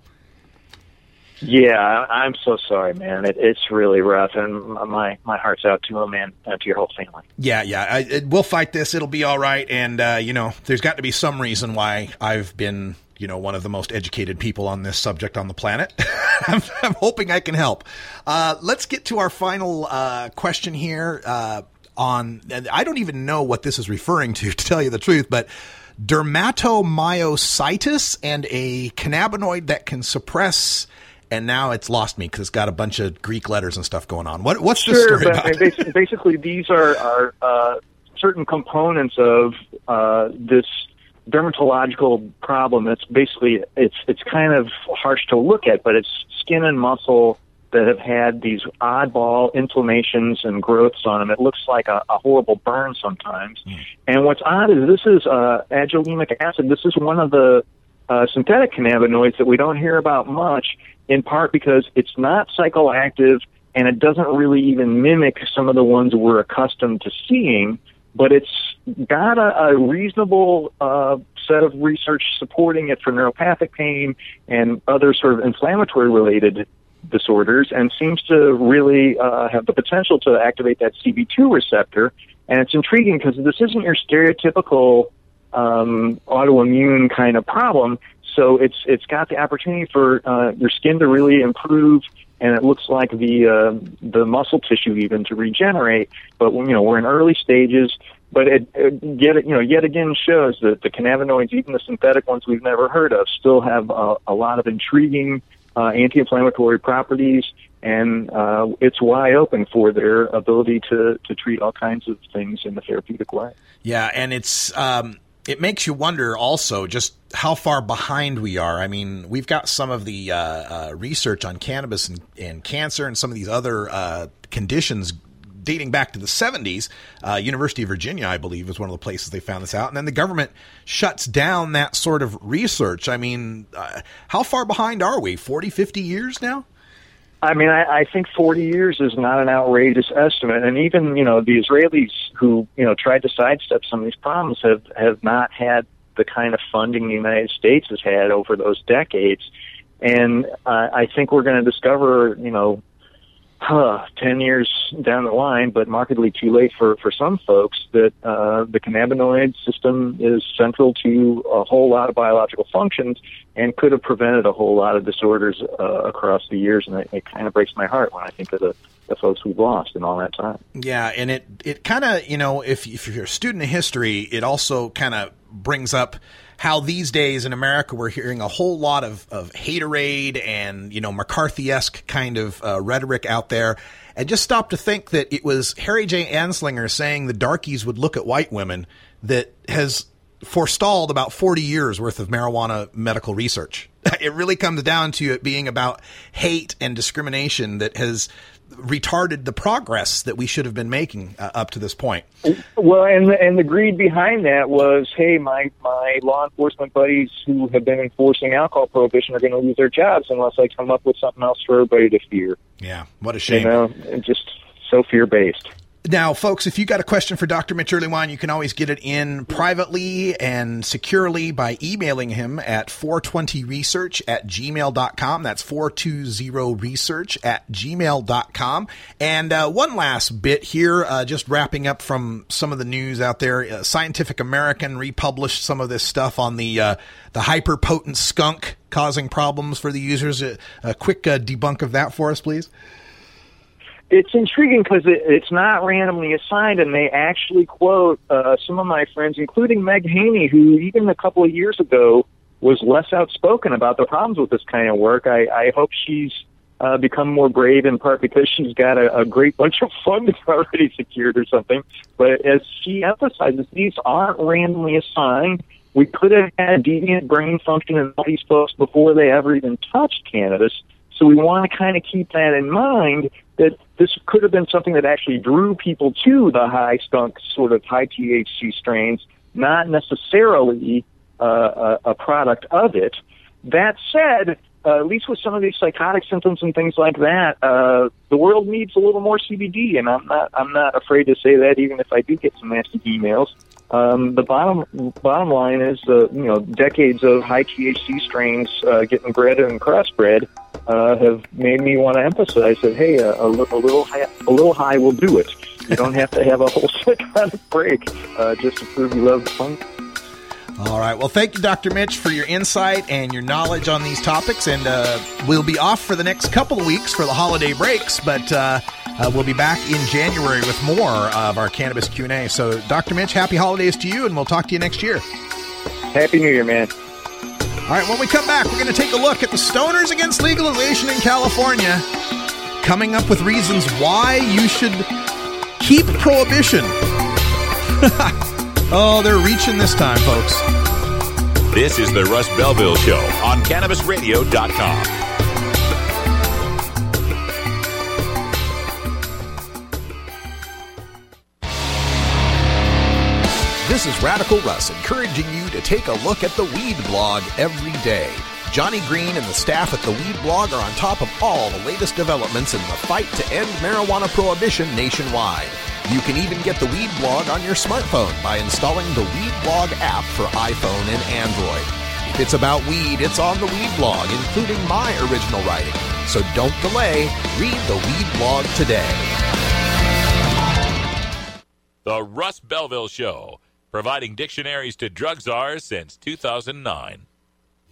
Yeah, I'm so sorry, man. It, it's really rough, and my my heart's out to him and uh, to your whole family. Yeah, yeah. I, it, we'll fight this. It'll be all right. And, uh, you know, there's got to be some reason why I've been, you know, one of the most educated people on this subject on the planet. I'm, I'm hoping I can help. Uh, let's get to our final uh, question here uh, on, I don't even know what this is referring to, to tell you the truth, but dermatomyositis and a cannabinoid that can suppress and now it's lost me because it's got a bunch of Greek letters and stuff going on. What, what's the sure, story but about? Basically, these are are uh, certain components of uh, this dermatological problem. It's basically it's it's kind of harsh to look at, but it's skin and muscle that have had these oddball inflammations and growths on them. It looks like a, a horrible burn sometimes. And what's odd is this is uh, ajulemic acid. This is one of the uh, synthetic cannabinoids that we don't hear about much, in part because it's not psychoactive and it doesn't really even mimic some of the ones we're accustomed to seeing. But it's got a, a reasonable uh, set of research supporting it for neuropathic pain and other sort of inflammatory related disorders, and seems to really uh, have the potential to activate that CB2 receptor. And it's intriguing because this isn't your stereotypical um, autoimmune kind of problem. So it's it's got the opportunity for uh, your skin to really improve, and it looks like the uh, the muscle tissue even to regenerate. But you know we're in early stages. But it, it yet you know yet again shows that the cannabinoids, even the synthetic ones we've never heard of, still have a, a lot of intriguing uh, anti-inflammatory properties, and uh, it's wide open for their ability to to treat all kinds of things in a therapeutic way. Yeah, and it's um, it makes you wonder also just how far behind we are. I mean, we've got some of the uh, uh, research on cannabis and, and cancer and some of these other uh, conditions dating back to the 70s. Uh, University of Virginia, I believe, is one of the places they found this out. And then the government shuts down that sort of research. I mean, uh, how far behind are we? 40, 50 years now? I mean, I, I think 40 years is not an outrageous estimate, and even you know the Israelis who you know tried to sidestep some of these problems have have not had the kind of funding the United States has had over those decades, and uh, I think we're going to discover you know huh, 10 years down the line, but markedly too late for, for some folks, that uh, the cannabinoid system is central to a whole lot of biological functions and could have prevented a whole lot of disorders uh, across the years. And it, it kind of breaks my heart when I think of the, the folks we've lost in all that time. Yeah, and it it kind of you know if if you're a student of history, it also kind of brings up how these days in America we're hearing a whole lot of, of haterade and, you know, McCarthy esque kind of uh, rhetoric out there. And just stop to think that it was Harry J. Anslinger saying the darkies would look at white women that has forestalled about 40 years worth of marijuana medical research. It really comes down to it being about hate and discrimination that has retarded the progress that we should have been making uh, up to this point. Well, and the, and the greed behind that was, hey, my my law enforcement buddies who have been enforcing alcohol prohibition are going to lose their jobs unless I come up with something else for everybody to fear. Yeah, what a shame. You know, and just so fear based. Now, folks, if you got a question for Dr. Mitch Earleywine, you can always get it in privately and securely by emailing him at 420research at gmail.com. That's 420research at gmail.com. And uh, one last bit here, uh, just wrapping up from some of the news out there. Uh, Scientific American republished some of this stuff on the, uh, the hyperpotent skunk causing problems for the users. A, a quick uh, debunk of that for us, please it's intriguing because it, it's not randomly assigned, and they actually quote uh, some of my friends, including Meg Haney, who even a couple of years ago was less outspoken about the problems with this kind of work. I, I hope she's uh, become more brave in part because she's got a, a great bunch of funding already secured or something. But as she emphasizes, these aren't randomly assigned. We could have had deviant brain function in all these folks before they ever even touched cannabis. So we want to kind of keep that in mind that this could have been something that actually drew people to the high skunk sort of high THC strains, not necessarily uh, a, a product of it. That said, uh, at least with some of these psychotic symptoms and things like that, uh, the world needs a little more CBD, and I'm not I'm not afraid to say that, even if I do get some nasty emails. Um, the bottom bottom line is, uh, you know, decades of high THC strains uh, getting bred and crossbred uh, have made me want to emphasize that hey, a, a, a little high, a little high will do it. You don't have to have a whole six psychotic break uh, just to prove you love the fun. All right. Well, thank you, Dr. Mitch, for your insight and your knowledge on these topics. And uh, we'll be off for the next couple of weeks for the holiday breaks, but uh, uh, we'll be back in January with more of our cannabis Q and A. So, Dr. Mitch, happy holidays to you, and we'll talk to you next year. Happy New Year, man. All right. When we come back, we're going to take a look at the stoners against legalization in California, coming up with reasons why you should keep prohibition. Oh, they're reaching this time, folks. This is the Russ Belville Show on CannabisRadio.com. This is Radical Russ encouraging you to take a look at the Weed blog every day. Johnny Green and the staff at the Weed blog are on top of all the latest developments in the fight to end marijuana prohibition nationwide. You can even get the Weed blog on your smartphone by installing the Weed blog app for iPhone and Android. If it's about weed, it's on the Weed blog, including my original writing. So don't delay. Read the Weed blog today. The Russ Belville Show, providing dictionaries to drug czars since 2009.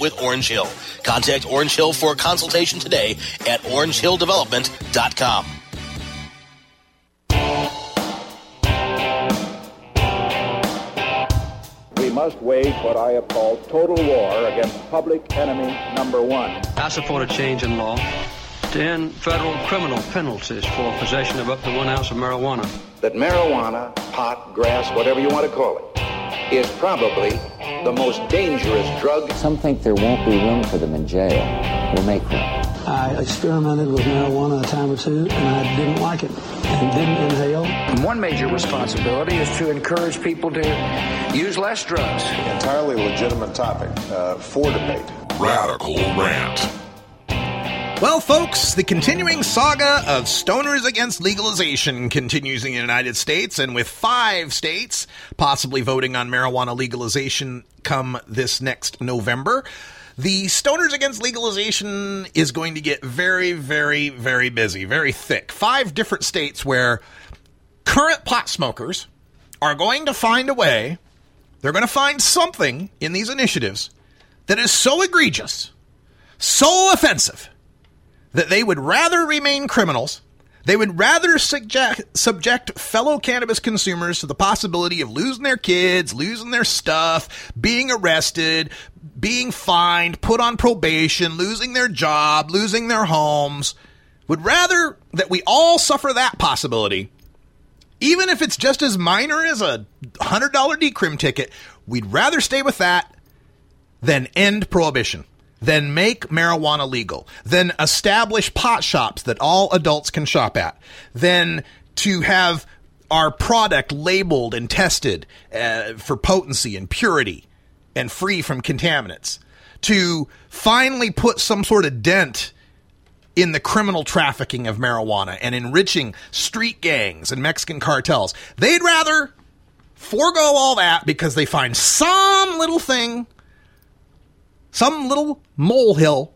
with Orange Hill. Contact Orange Hill for a consultation today at orangehilldevelopment.com. We must wage what I have called total war against public enemy number one. I support a change in law to end federal criminal penalties for possession of up to one ounce of marijuana. That marijuana, pot, grass, whatever you want to call it, is probably the most dangerous drug. Some think there won't be room for them in jail. We'll make room. I experimented with marijuana a time or two, and I didn't like it and didn't inhale. One major responsibility is to encourage people to use less drugs. Entirely legitimate topic uh, for debate. Radical Rant. Well, folks, the continuing saga of stoners against legalization continues in the United States, and with five states possibly voting on marijuana legalization come this next November, the stoners against legalization is going to get very, very, very busy, very thick. Five different states where current pot smokers are going to find a way, they're going to find something in these initiatives that is so egregious, so offensive that they would rather remain criminals. They would rather subject, subject fellow cannabis consumers to the possibility of losing their kids, losing their stuff, being arrested, being fined, put on probation, losing their job, losing their homes. Would rather that we all suffer that possibility, even if it's just as minor as a $100 decrim ticket. We'd rather stay with that than end prohibition then make marijuana legal, then establish pot shops that all adults can shop at, then to have our product labeled and tested uh, for potency and purity and free from contaminants, to finally put some sort of dent in the criminal trafficking of marijuana and enriching street gangs and Mexican cartels. They'd rather forego all that because they find some little thing some little molehill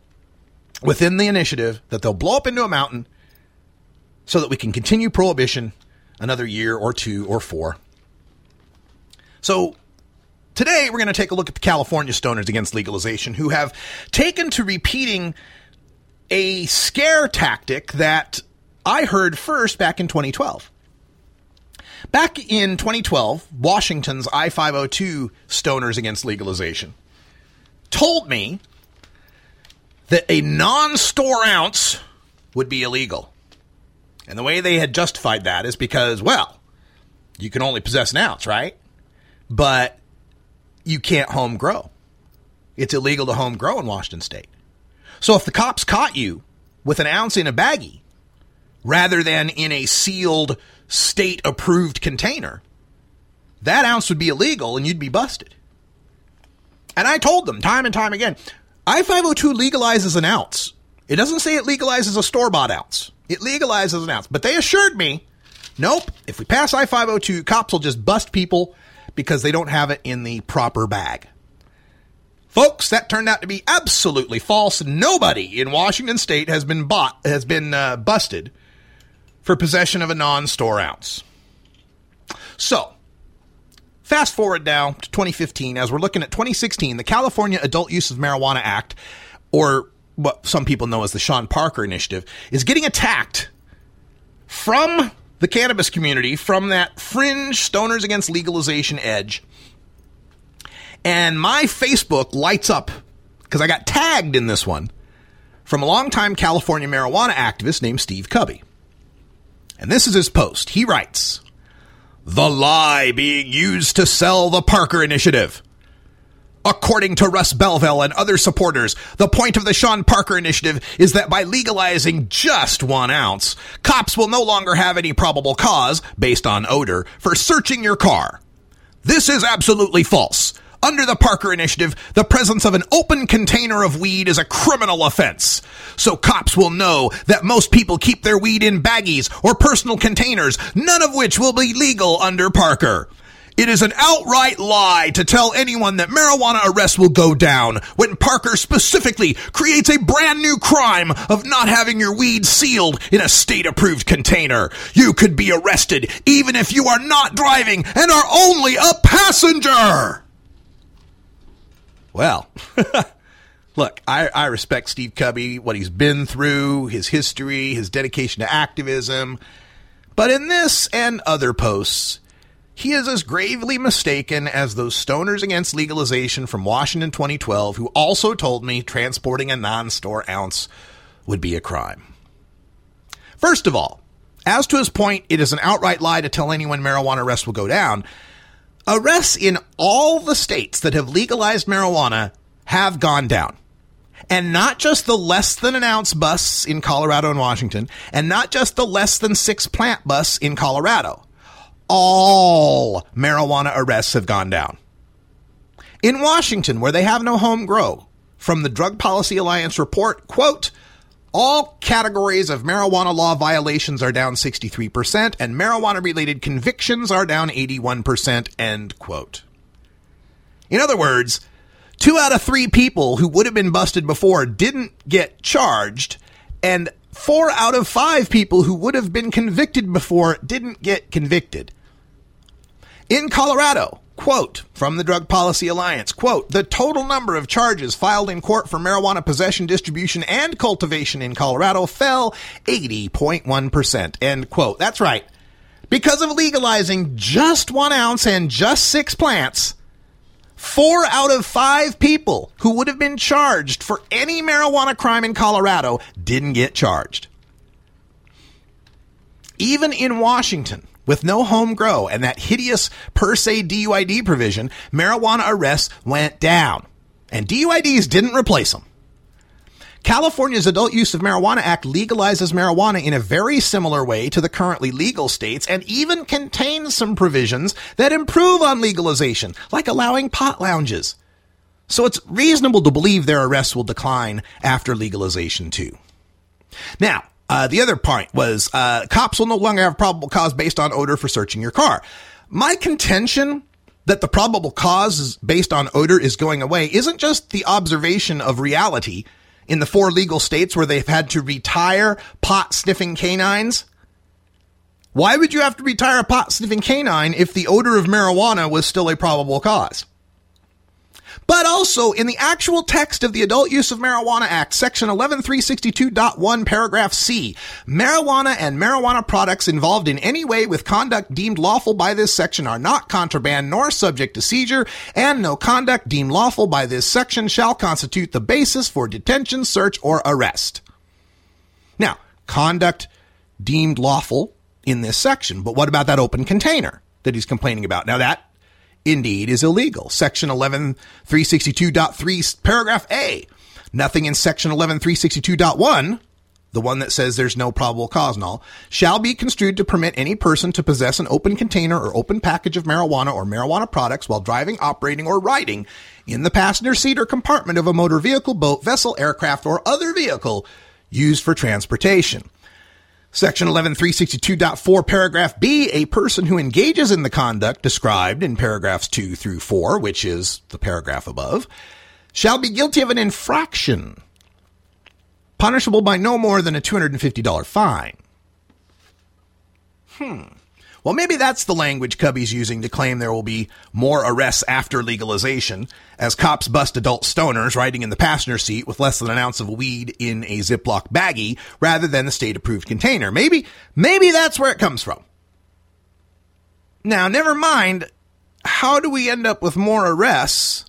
within the initiative that they'll blow up into a mountain so that we can continue prohibition another year or two or four. So today we're going to take a look at the California stoners against legalization who have taken to repeating a scare tactic that I heard first back in 2012. Back in 2012, Washington's I 502 stoners against legalization told me that a non store ounce would be illegal. And the way they had justified that is because, well, you can only possess an ounce, right? But you can't home grow. It's illegal to home grow in Washington state. So if the cops caught you with an ounce in a baggie rather than in a sealed state approved container, that ounce would be illegal and you'd be busted. And I told them time and time again I 502 legalizes an ounce. It doesn't say it legalizes a store bought ounce, it legalizes an ounce. But they assured me nope, if we pass I 502, cops will just bust people because they don't have it in the proper bag. Folks, that turned out to be absolutely false. Nobody in Washington state has been bought has been uh, busted for possession of a non-store ounce. So, Fast forward now to 2015, as we're looking at 2016, the California Adult Use of Marijuana Act, or what some people know as the Sean Parker Initiative, is getting attacked from the cannabis community, from that fringe stoners against legalization edge. And my Facebook lights up because I got tagged in this one from a longtime California marijuana activist named Steve Kubby. And this is his post. He writes, the lie being used to sell the Parker Initiative. According to Russ Belville and other supporters, the point of the Sean Parker Initiative is that by legalizing just one ounce, cops will no longer have any probable cause, based on odor, for searching your car. This is absolutely false. Under the Parker Initiative, the presence of an open container of weed is a criminal offense. So cops will know that most people keep their weed in baggies or personal containers, none of which will be legal under Parker. It is an outright lie to tell anyone that marijuana arrests will go down when Parker specifically creates a brand new crime of not having your weed sealed in a state approved container. You could be arrested even if you are not driving and are only a passenger. Well, look, I, I respect Steve Kubby, what he's been through, his history, his dedication to activism. But in this and other posts, he is as gravely mistaken as those stoners against legalization from Washington 2012 who also told me transporting a non store ounce would be a crime. First of all, as to his point, it is an outright lie to tell anyone marijuana arrests will go down. Arrests in all the states that have legalized marijuana have gone down. And not just the less than an ounce busts in Colorado and Washington, and not just the less than six plant busts in Colorado. All marijuana arrests have gone down. In Washington, where they have no home grow, from the Drug Policy Alliance report, quote, All categories of marijuana law violations are down 63%, and marijuana related convictions are down 81%. End quote. In other words, two out of three people who would have been busted before didn't get charged, and four out of five people who would have been convicted before didn't get convicted. In Colorado, quote, from the Drug Policy Alliance, quote, the total number of charges filed in court for marijuana possession, distribution, and cultivation in Colorado fell 80.1%, end quote. That's right. Because of legalizing just one ounce and just six plants, Four out of five people who would have been charged for any marijuana crime in Colorado didn't get charged. Even in Washington, with no home grow and that hideous per se DUID provision, marijuana arrests went down. And DUIDs didn't replace them. California's Adult Use of Marijuana Act legalizes marijuana in a very similar way to the currently legal states and even contains some provisions that improve on legalization, like allowing pot lounges. So it's reasonable to believe their arrests will decline after legalization too. Now, uh, the other point was uh, cops will no longer have probable cause based on odor for searching your car. My contention that the probable cause is based on odor is going away isn't just the observation of reality in the four legal states where they've had to retire pot sniffing canines. Why would you have to retire a pot sniffing canine if the odor of marijuana was still a probable cause? But also, in the actual text of the Adult Use of Marijuana Act, Section 11362.1, paragraph C, marijuana and marijuana products involved in any way with conduct deemed lawful by this section are not contraband nor subject to seizure, and no conduct deemed lawful by this section shall constitute the basis for detention, search, or arrest. Now, conduct deemed lawful in this section, but what about that open container that he's complaining about? Now, that indeed is illegal. Section 11362.3, paragraph A. Nothing in section 11362.1, the one that says there's no probable cause and all, shall be construed to permit any person to possess an open container or open package of marijuana or marijuana products while driving, operating, or riding in the passenger seat or compartment of a motor vehicle, boat, vessel, aircraft, or other vehicle used for transportation. Section 11362.4 paragraph B, a person who engages in the conduct described in paragraphs 2 through 4, which is the paragraph above, shall be guilty of an infraction punishable by no more than a $250 fine. Hmm. Well, maybe that's the language Kubby's using to claim there will be more arrests after legalization as cops bust adult stoners riding in the passenger seat with less than an ounce of weed in a Ziploc baggie rather than the state approved container. Maybe, maybe that's where it comes from. Now, never mind, how do we end up with more arrests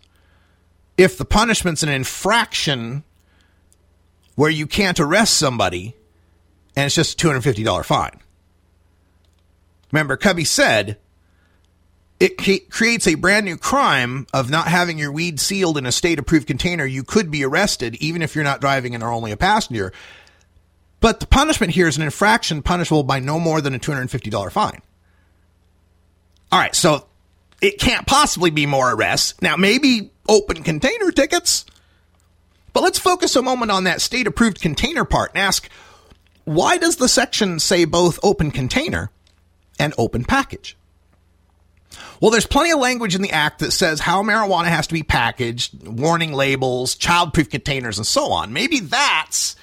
if the punishment's an infraction where you can't arrest somebody and it's just a $250 fine? Remember, Kubby said it creates a brand new crime of not having your weed sealed in a state approved container. You could be arrested even if you're not driving and are only a passenger. But the punishment here is an infraction punishable by no more than a $250 fine. All right, so it can't possibly be more arrests. Now, maybe open container tickets. But let's focus a moment on that state approved container part and ask why does the section say both open container and open package. Well, there's plenty of language in the act that says how marijuana has to be packaged, warning labels, childproof containers, and so on. Maybe that's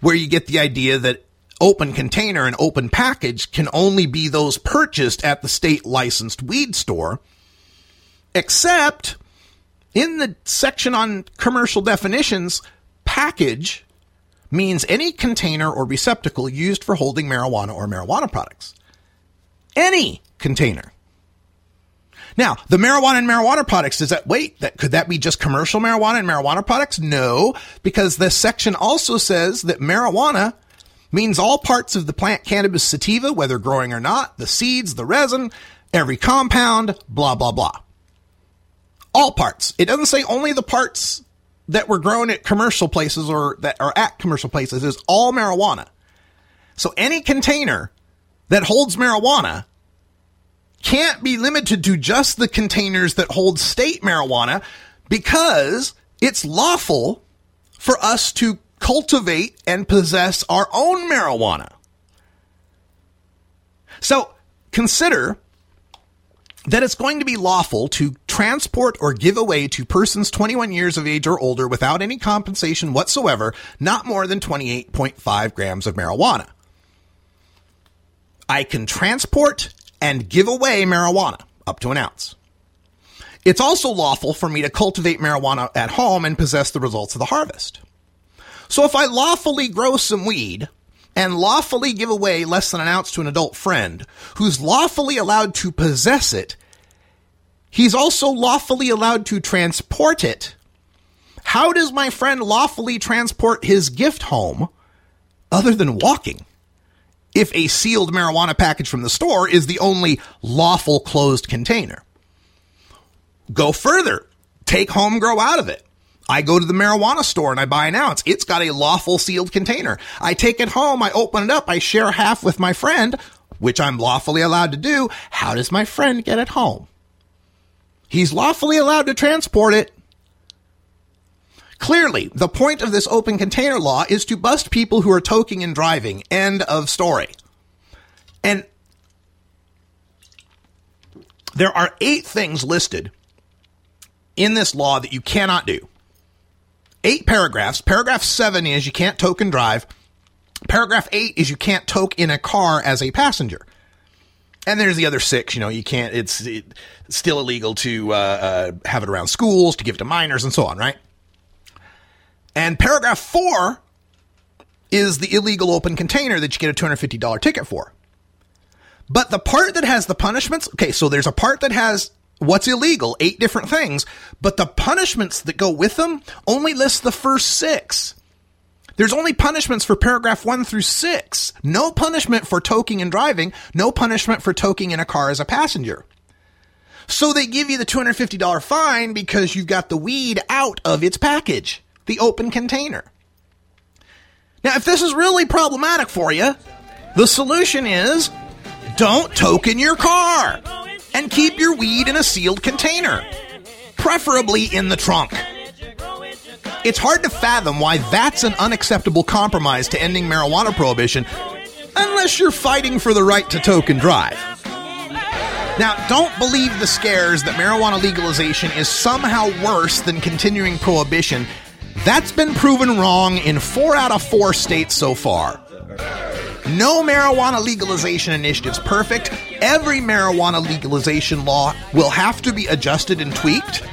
where you get the idea that open container and open package can only be those purchased at the state licensed weed store, except in the section on commercial definitions, package means any container or receptacle used for holding marijuana or marijuana products any container. Now, the marijuana and marijuana products, is that wait, that could that be just commercial marijuana and marijuana products? No, because this section also says that marijuana means all parts of the plant cannabis sativa, whether growing or not, the seeds, the resin, every compound, blah, blah, blah. All parts. It doesn't say only the parts that were grown at commercial places or that are at commercial places. It's all marijuana. So any container that holds marijuana can't be limited to just the containers that hold state marijuana because it's lawful for us to cultivate and possess our own marijuana. So consider that it's going to be lawful to transport or give away to persons 21 years of age or older without any compensation whatsoever not more than 28.5 grams of marijuana. I can transport and give away marijuana up to an ounce. It's also lawful for me to cultivate marijuana at home and possess the results of the harvest. So if I lawfully grow some weed and lawfully give away less than an ounce to an adult friend who's lawfully allowed to possess it, he's also lawfully allowed to transport it. How does my friend lawfully transport his gift home other than walking? If a sealed marijuana package from the store is the only lawful closed container. Go further. Take home grow out of it. I go to the marijuana store and I buy an ounce. It's got a lawful sealed container. I take it home. I open it up. I share half with my friend, which I'm lawfully allowed to do. How does my friend get it home? He's lawfully allowed to transport it. Clearly, the point of this open container law is to bust people who are toking and driving. End of story. And there are eight things listed in this law that you cannot do eight paragraphs. Paragraph seven is you can't toke and drive. Paragraph eight is you can't toke in a car as a passenger. And there's the other six, you know, you can't, it's, it's still illegal to uh, uh, have it around schools, to give to minors, and so on, right? And paragraph four is the illegal open container that you get a $250 ticket for. But the part that has the punishments, okay, so there's a part that has what's illegal, eight different things, but the punishments that go with them only list the first six. There's only punishments for paragraph one through six. No punishment for toking and driving, no punishment for toking in a car as a passenger. So they give you the $250 fine because you've got the weed out of its package, the open container. Now, if this is really problematic for you, the solution is don't token your car and keep your weed in a sealed container, preferably in the trunk. It's hard to fathom why that's an unacceptable compromise to ending marijuana prohibition unless you're fighting for the right to toke and drive. Now, don't believe the scares that marijuana legalization is somehow worse than continuing prohibition. That's been proven wrong in four out of four states so far. No marijuana legalization initiative is perfect. Every marijuana legalization law will have to be adjusted and tweaked.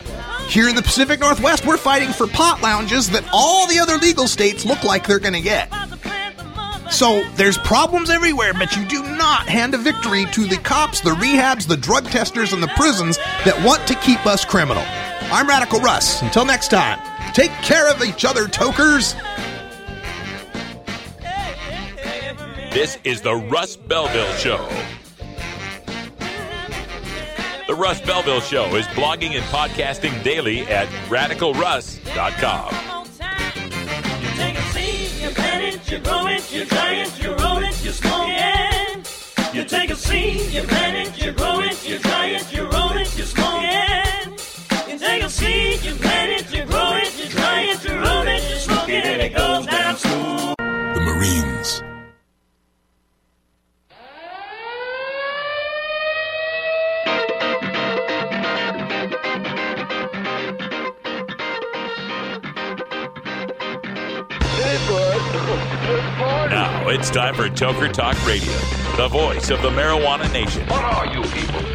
Here in the Pacific Northwest, we're fighting for pot lounges that all the other legal states look like they're going to get. So there's problems everywhere, but you do not hand a victory to the cops, the rehabs, the drug testers, and the prisons that want to keep us criminal. I'm Radical Russ. Until next time, take care of each other, tokers. This is the Russ Belville Show. The Russ Belville Show is blogging and podcasting daily at radicalruss.com. You take a seed, you plant it, you grow it, you dry it, you roll it, you smoke it. You take a seed, you plant it, you grow it, you dry it, you roll it, you smoke it. You take a seed, you plant it, and it goes down smooth. The Marines. Now it's time for Toker Talk Radio, the voice of the marijuana nation. What are you people?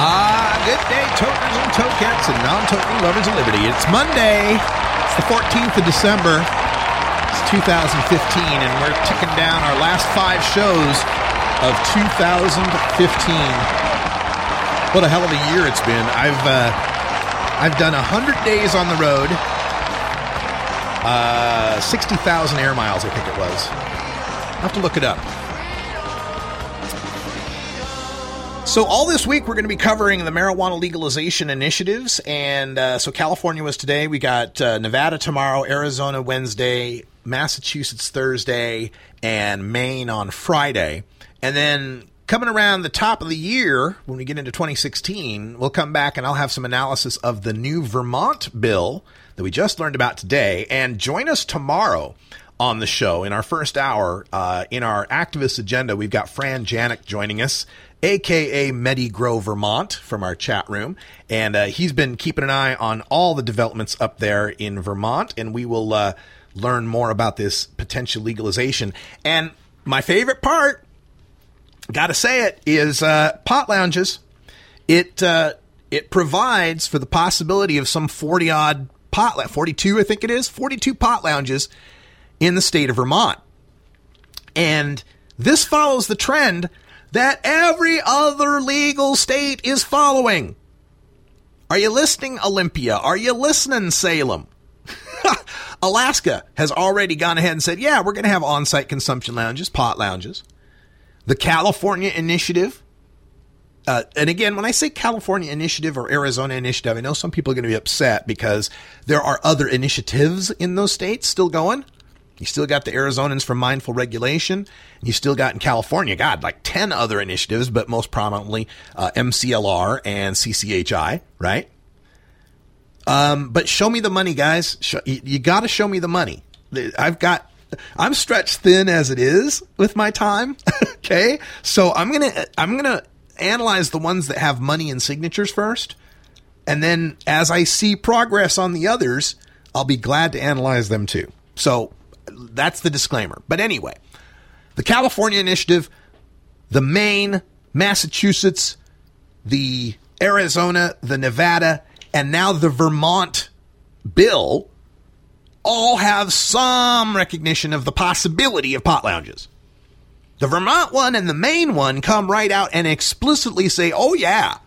Ah, good day, toters and tokettes and non-toting lovers of liberty. It's Monday. It's the 14th of December. It's 2015, and we're ticking down our last five shows of 2015. What a hell of a year it's been. I've uh, I've done 100 days on the road. Uh, 60,000 air miles, I think it was. I'll have to look it up. So, all this week, we're going to be covering the marijuana legalization initiatives. And uh, so, California was today. We got uh, Nevada tomorrow, Arizona Wednesday, Massachusetts Thursday, and Maine on Friday. And then coming around the top of the year, when we get into 2016, we'll come back and I'll have some analysis of the new Vermont bill that we just learned about today. And join us tomorrow on the show in our first hour. Uh, in our activist agenda, we've got Fran Janik joining us, aka MediGrow Vermont, from our chat room. And uh, he's been keeping an eye on all the developments up there in Vermont. And we will uh, learn more about this potential legalization. And my favorite part, gotta say it, is uh, pot lounges. It uh, it provides for the possibility of some forty odd pot, forty two, I think it is, forty two pot lounges in the state of Vermont, and this follows the trend that every other legal state is following. Are you listening, Olympia? Are you listening, Salem? Alaska has already gone ahead and said, yeah, we're going to have on site consumption lounges, pot lounges. The California initiative, uh, and again, when I say California initiative or Arizona initiative, I know some people are going to be upset because there are other initiatives in those states still going. You still got the Arizonans for Mindful Regulation. You still got in California, God, like 10 other initiatives, but most prominently uh, MCLR and CCHI, right? Um, but show me the money, guys. Show, you, you got to show me the money. I've got, I'm stretched thin as it is with my time. okay. So I'm going to, I'm going to analyze the ones that have money and signatures first. And then as I see progress on the others, I'll be glad to analyze them too. So that's the disclaimer. But anyway, the California initiative, the Maine, Massachusetts, the Arizona, the Nevada, and now the Vermont bill all have some recognition of the possibility of pot lounges. The Vermont one and the Maine one come right out and explicitly say, oh, yeah,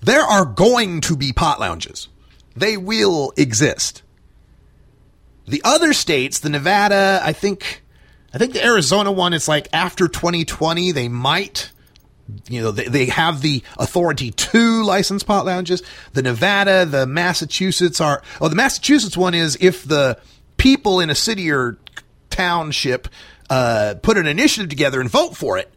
there are going to be pot lounges. They will exist. The other states, the Nevada, I think, I think the Arizona one, it's like after 2020, they might, you know, they, they have the authority to license pot lounges. The Nevada, the Massachusetts are, oh, the Massachusetts one is if the people in a city or township uh, put an initiative together and vote for it,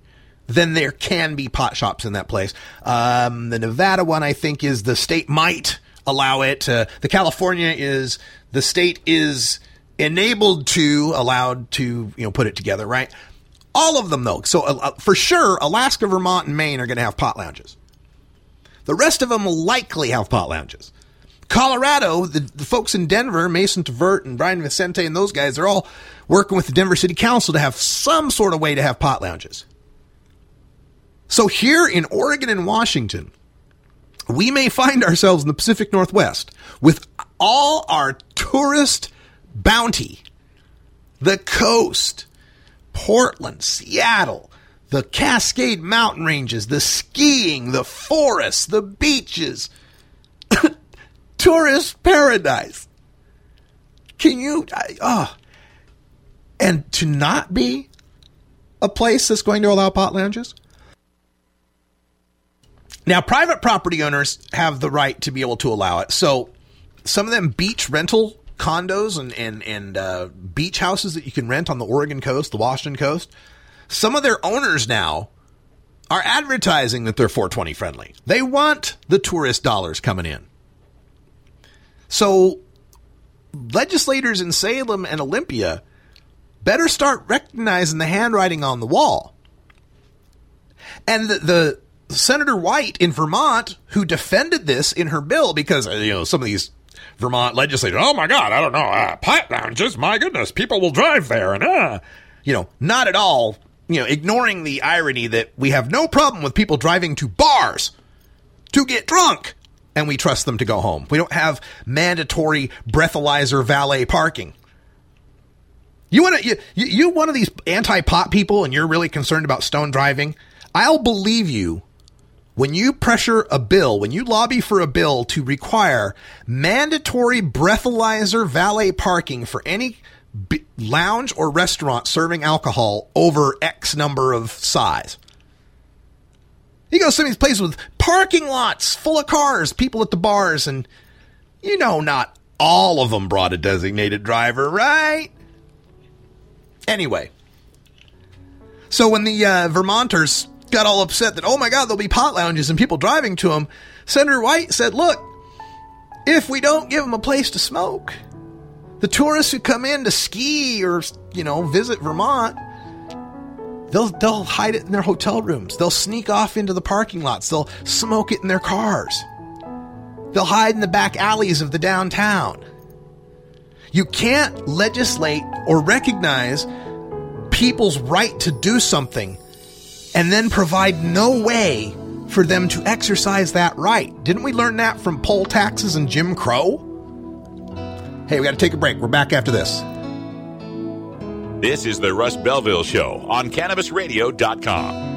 then there can be pot shops in that place. Um, the Nevada one, I think, is the state might allow it. Uh, the California is the state is enabled to, allowed to, you know, put it together, right? All of them, though. So uh, for sure, Alaska, Vermont, and Maine are going to have pot lounges. The rest of them will likely have pot lounges. Colorado, the, the folks in Denver, Mason Tvert and Brian Vicente and those guys, they're all working with the Denver City Council to have some sort of way to have pot lounges. So here in Oregon and Washington, we may find ourselves in the Pacific Northwest with all our tourist bounty, the coast, Portland, Seattle, the Cascade Mountain ranges, the skiing, the forests, the beaches, tourist paradise. Can you, oh, and to not be a place that's going to allow pot lounges? Now, private property owners have the right to be able to allow it. So, some of them beach rental condos and and and uh, beach houses that you can rent on the Oregon coast, the Washington coast. Some of their owners now are advertising that they're 420 friendly. They want the tourist dollars coming in. So legislators in Salem and Olympia better start recognizing the handwriting on the wall. And the, the Senator White in Vermont, who defended this in her bill because, uh, you know, some of these Vermont legislators, oh my God, I don't know, uh, pipe lounges, my goodness, people will drive there. And, uh, you know, not at all, you know, ignoring the irony that we have no problem with people driving to bars to get drunk and we trust them to go home. We don't have mandatory breathalyzer valet parking. You want to you, you one of these anti-pot people and you're really concerned about stone driving? I'll believe you when you pressure a bill, when you lobby for a bill to require mandatory breathalyzer valet parking for any b- lounge or restaurant serving alcohol over X number of size. You go to some of these places with parking lots full of cars, people at the bars, and you know, not all of them brought a designated driver, right? Anyway, so when the uh, Vermonters got all upset that, oh my God, there'll be pot lounges and people driving to them, Senator White said, look, if we don't give them a place to smoke, the tourists who come in to ski or, you know, visit Vermont, they'll, they'll hide it in their hotel rooms. They'll sneak off into the parking lots. They'll smoke it in their cars. They'll hide in the back alleys of the downtown. You can't legislate or recognize people's right to do something and then provide no way for them to exercise that right. Didn't we learn that from poll taxes and Jim Crow? Hey, we got to take a break. We're back after this. This is the Russ Belville Show on CannabisRadio.com.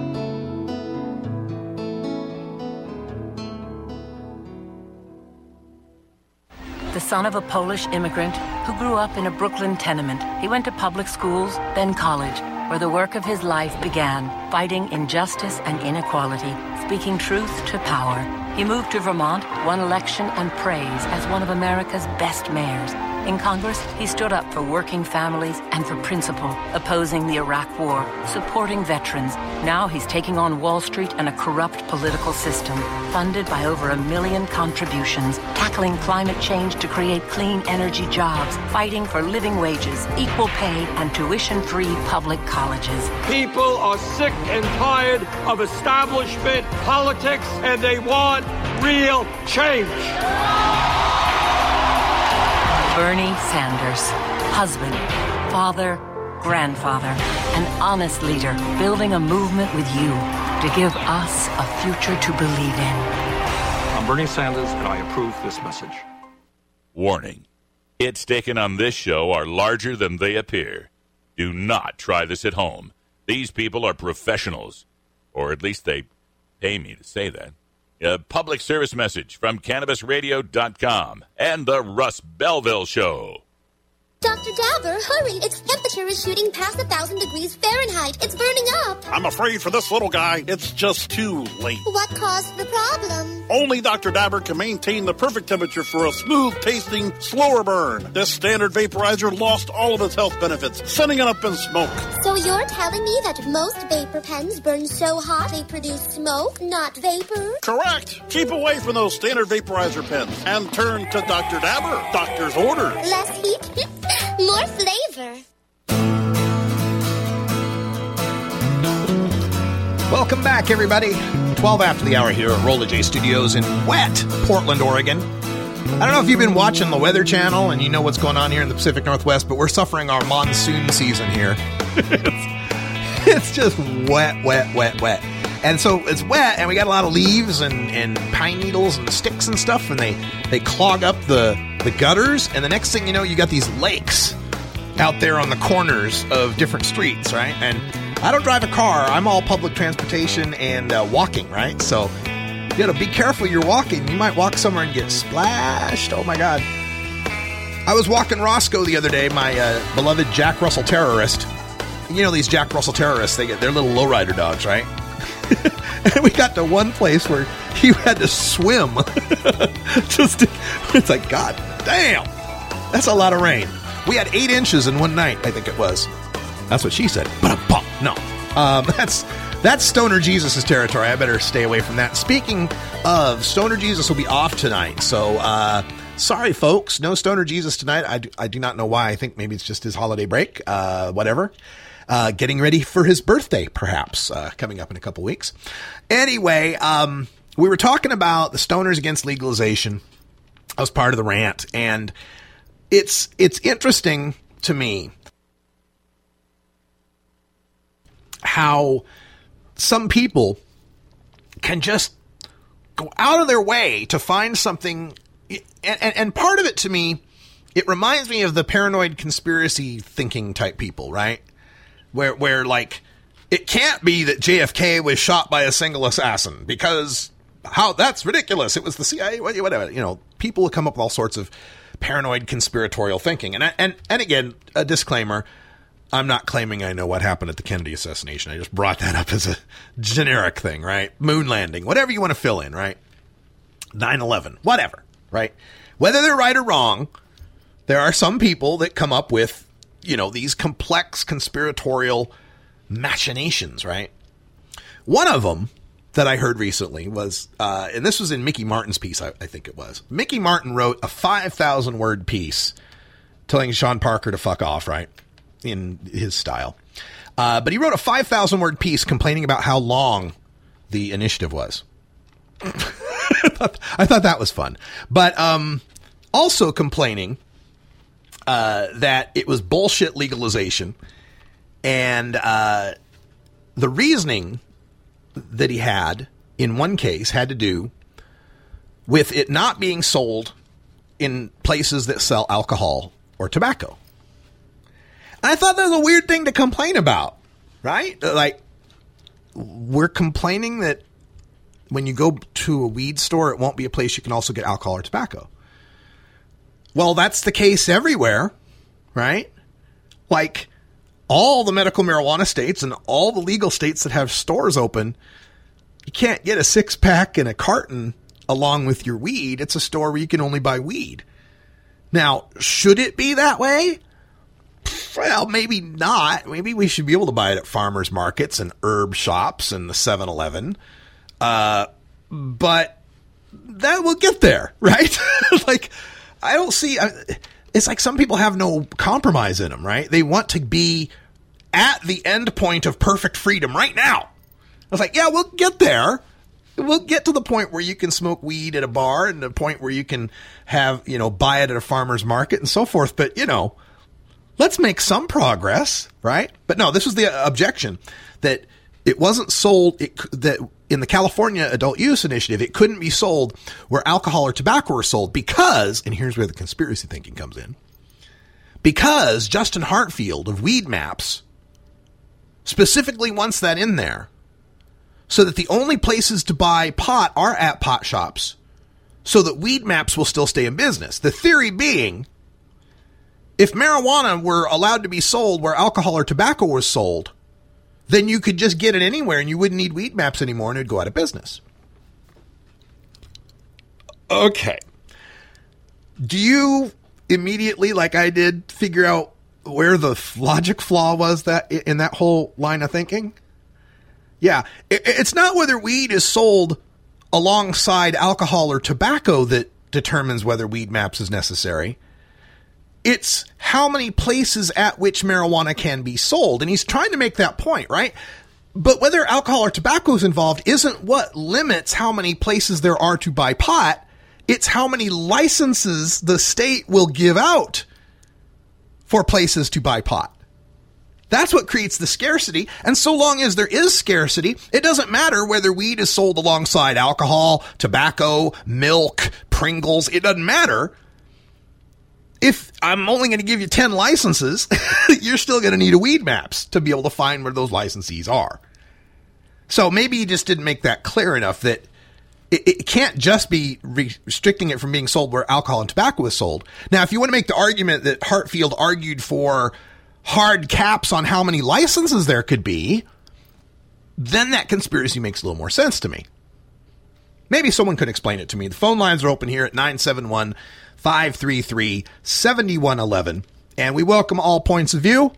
The son of a Polish immigrant who grew up in a Brooklyn tenement, he went to public schools, then college, where the work of his life began, fighting injustice and inequality, speaking truth to power. He moved to Vermont, won election and praise as one of America's best mayors. In Congress, he stood up for working families and for principle, opposing the Iraq War, supporting veterans. Now he's taking on Wall Street and a corrupt political system, funded by over a million contributions, tackling climate change to create clean energy jobs, fighting for living wages, equal pay, and tuition-free public colleges. People are sick and tired of establishment politics and they want real change. Bernie Sanders, husband, father, grandfather, an honest leader, building a movement with you to give us a future to believe in. I'm Bernie Sanders and I approve this message. Warning hits taken on this show are larger than they appear. Do not try this at home. These people are professionals, or at least they pay me to say that. A public service message from CannabisRadio.com and the Russ Belville Show. Dr. Dabber, hurry! Its temperature is shooting past a thousand degrees Fahrenheit. It's burning up. I'm afraid for this little guy, it's just too late. What caused the problem? Only Dr. Dabber can maintain the perfect temperature for a smooth tasting, slower burn. This standard vaporizer lost all of its health benefits, sending it up in smoke. So you're telling me that most vapor pens burn so hot they produce smoke, not vapor? Correct. Keep away from those standard vaporizer pens and turn to Dr. Dabber. Doctor's orders. Less heat, more flavor. Welcome back, everybody. 12 after the hour here at Rolla J Studios in wet Portland, Oregon. I don't know if you've been watching the Weather Channel and you know what's going on here in the Pacific Northwest, but we're suffering our monsoon season here. it's, it's just wet, wet, wet, wet. And so it's wet, and we got a lot of leaves and, and pine needles and sticks and stuff, and they, they clog up the, the gutters. And the next thing you know, you got these lakes out there on the corners of different streets, right? And I don't drive a car. I'm all public transportation and uh, walking, right? So you gotta be careful you're walking. You might walk somewhere and get splashed. Oh my God. I was walking Roscoe the other day, my uh, beloved Jack Russell terrorist. You know these Jack Russell terrorists, they get their little lowrider dogs, right? And we got to one place where he had to swim. Just it's like, God damn. That's a lot of rain. We had eight inches in one night, I think it was. That's what she said. But no, um, that's that's Stoner Jesus' territory. I better stay away from that. Speaking of Stoner Jesus, will be off tonight, so uh, sorry, folks. No Stoner Jesus tonight. I do, I do not know why. I think maybe it's just his holiday break. Uh, whatever. Uh, getting ready for his birthday, perhaps uh, coming up in a couple weeks. Anyway, um, we were talking about the stoners against legalization. I was part of the rant, and it's it's interesting to me how some people can just go out of their way to find something and, and, and, part of it to me it reminds me of the paranoid conspiracy thinking type people right where where like it can't be that JFK was shot by a single assassin because how that's ridiculous it was the CIA whatever you know people come up with all sorts of paranoid conspiratorial thinking and and and again a disclaimer I'm not claiming I know what happened at the Kennedy assassination. I just brought that up as a generic thing, right? Moon landing, whatever you want to fill in, right? 9 11, whatever, right? Whether they're right or wrong, there are some people that come up with, you know, these complex conspiratorial machinations, right? One of them that I heard recently was, uh, and this was in Mickey Martin's piece, I, I think it was. Mickey Martin wrote a 5,000 word piece telling Sean Parker to fuck off, right? in his style. Uh, but he wrote a 5,000 word piece complaining about how long the initiative was. I, thought, that was fun. But um, also complaining uh, that it was bullshit legalization. And uh, the reasoning that he had in one case had to do with it not being sold in places that sell alcohol or tobacco. I thought that was a weird thing to complain about, right? Like, we're complaining that when you go to a weed store, it won't be a place you can also get alcohol or tobacco. Well, that's the case everywhere, right? Like, all the medical marijuana states and all the legal states that have stores open, you can't get a six pack and a carton along with your weed. It's a store where you can only buy weed. Now, should it be that way? well, maybe not. Maybe we should be able to buy it at farmers markets and herb shops and the 7 Eleven. Uh, but that will get there, right? like, I don't see. It's like some people have no compromise in them, right? They want to be at the end point of perfect freedom right now. I was like, yeah, we'll get there. We'll get to the point where you can smoke weed at a bar and the point where you can have, you know, buy it at a farmer's market and so forth. But, you know, let's make some progress, right? But no, this was the objection that it wasn't sold it, that in the California adult use initiative, it couldn't be sold where alcohol or tobacco were sold because, and here's where the conspiracy thinking comes in, because Justin Hartfield of Weedmaps specifically wants that in there so that the only places to buy pot are at pot shops so that Weedmaps will still stay in business. The theory being if marijuana were allowed to be sold where alcohol or tobacco was sold, then you could just get it anywhere and you wouldn't need Weedmaps anymore and it'd go out of business. Okay. Do you immediately, like I did, figure out where the logic flaw was that in that whole line of thinking? Yeah, it's not whether weed is sold alongside alcohol or tobacco that determines whether Weedmaps is necessary. It's how many places at which marijuana can be sold. And he's trying to make that point, right? But whether alcohol or tobacco is involved isn't what limits how many places there are to buy pot. It's how many licenses the state will give out for places to buy pot. That's what creates the scarcity. And so long as there is scarcity, it doesn't matter whether weed is sold alongside alcohol, tobacco, milk, Pringles. It doesn't matter if I'm only going to give you 10 licenses, you're still going to need a Weedmaps to be able to find where those licensees are. So maybe you just didn't make that clear enough that it, it, can't just be restricting it from being sold where alcohol and tobacco is sold. Now, if you want to make the argument that Hartfield argued for hard caps on how many licenses there could be, then that conspiracy makes a little more sense to me. Maybe someone could explain it to me. The phone lines are open here at 971 533 7111. And we welcome all points of view.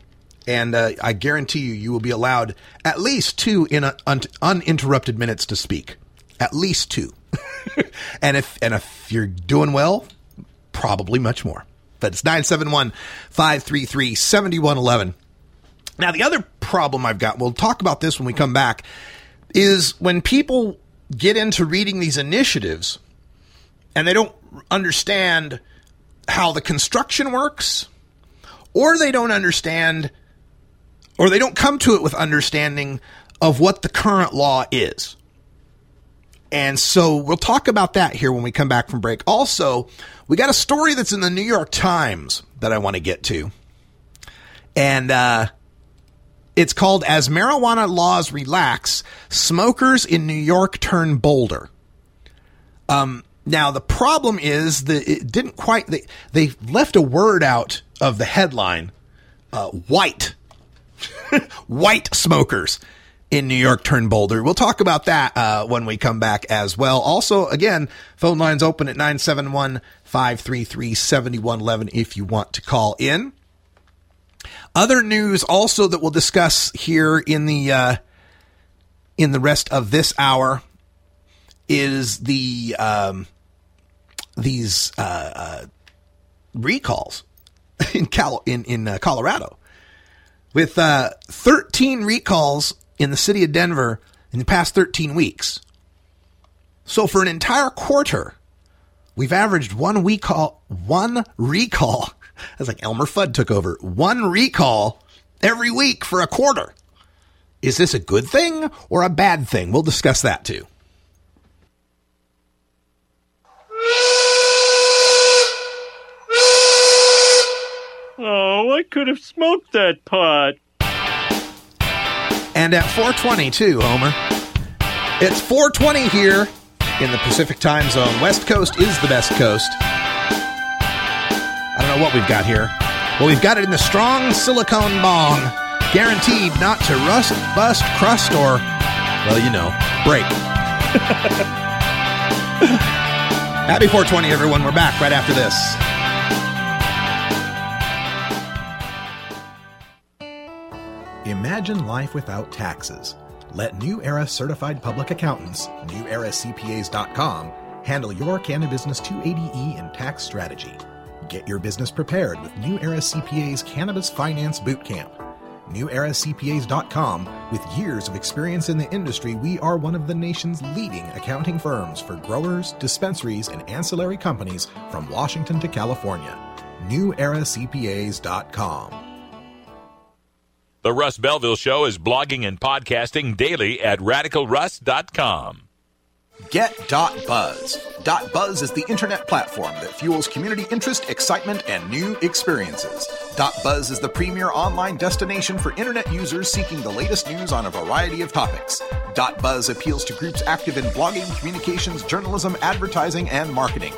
And uh, I guarantee you, you will be allowed at least two in a, un- uninterrupted minutes to speak. At least two. and if and if you're doing well, probably much more. But it's 971 533 7111. Now, the other problem I've got, we'll talk about this when we come back, is when people get into reading these initiatives and they don't understand how the construction works, or they don't understand, or they don't come to it with understanding of what the current law is. And so we'll talk about that here when we come back from break. Also, we got a story that's in the New York Times that I want to get to. And uh, it's called As Marijuana Laws Relax, Smokers in New York Turn Bolder. Um, now, the problem is that it didn't quite, they, they left a word out of the headline uh, white. white smokers in New York turn Bolder. We'll talk about that uh, when we come back as well. Also, again, phone lines open at 971 533 7111 if you want to call in. Other news also that we'll discuss here in the uh, in the rest of this hour is the um, these uh, uh, recalls in Cal in in uh, Colorado with uh, 13 recalls in the city of Denver in the past 13 weeks. So for an entire quarter, we've averaged one recall, one recall. That's like Elmer Fudd took over. One recall every week for a quarter. Is this a good thing or a bad thing? We'll discuss that too. Oh, I could have smoked that pot. And at 420 too, Homer. It's 420 here in the Pacific time zone. West Coast is the best coast. I don't know what we've got here. Well, we've got it in the strong silicone bong, guaranteed not to rust, bust, crust, or, well, you know, break. Happy 420, everyone. We're back right after this. Imagine life without taxes. Let New Era certified public accountants, neweraCPAs.com, handle your Cannabis 280E and tax strategy. Get your business prepared with New Era CPA's Cannabis Finance Bootcamp. NewEraCPAs.com, with years of experience in the industry, we are one of the nation's leading accounting firms for growers, dispensaries, and ancillary companies from Washington to California. NewEraCPAs.com. The Russ Belville Show is blogging and podcasting daily at radicalruss.com. Get.buzz. .buzz is the internet platform that fuels community interest, excitement, and new experiences. .buzz is the premier online destination for internet users seeking the latest news on a variety of topics. .buzz appeals to groups active in blogging, communications, journalism, advertising, and marketing.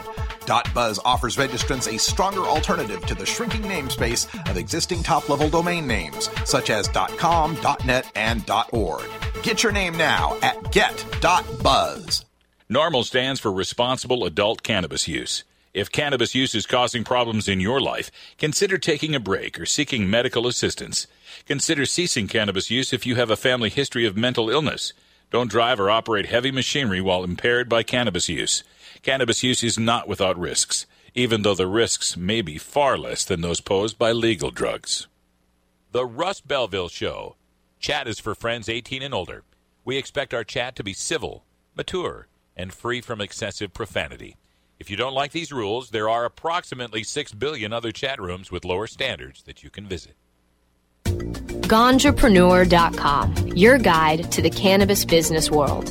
.buzz offers registrants a stronger alternative to the shrinking namespace of existing top-level domain names such as .com, .net, and .org. Get your name now at get.buzz. NORML stands for responsible adult cannabis use. If cannabis use is causing problems in your life, consider taking a break or seeking medical assistance. Consider ceasing cannabis use if you have a family history of mental illness. Don't drive or operate heavy machinery while impaired by cannabis use. Cannabis use is not without risks, even though the risks may be far less than those posed by legal drugs. The Russ Belville Show. Chat is for friends 18 and older. We expect our chat to be civil, mature, and free from excessive profanity. If you don't like these rules, there are approximately 6 billion other chat rooms with lower standards that you can visit. Ganjapreneur.com, your guide to the cannabis business world.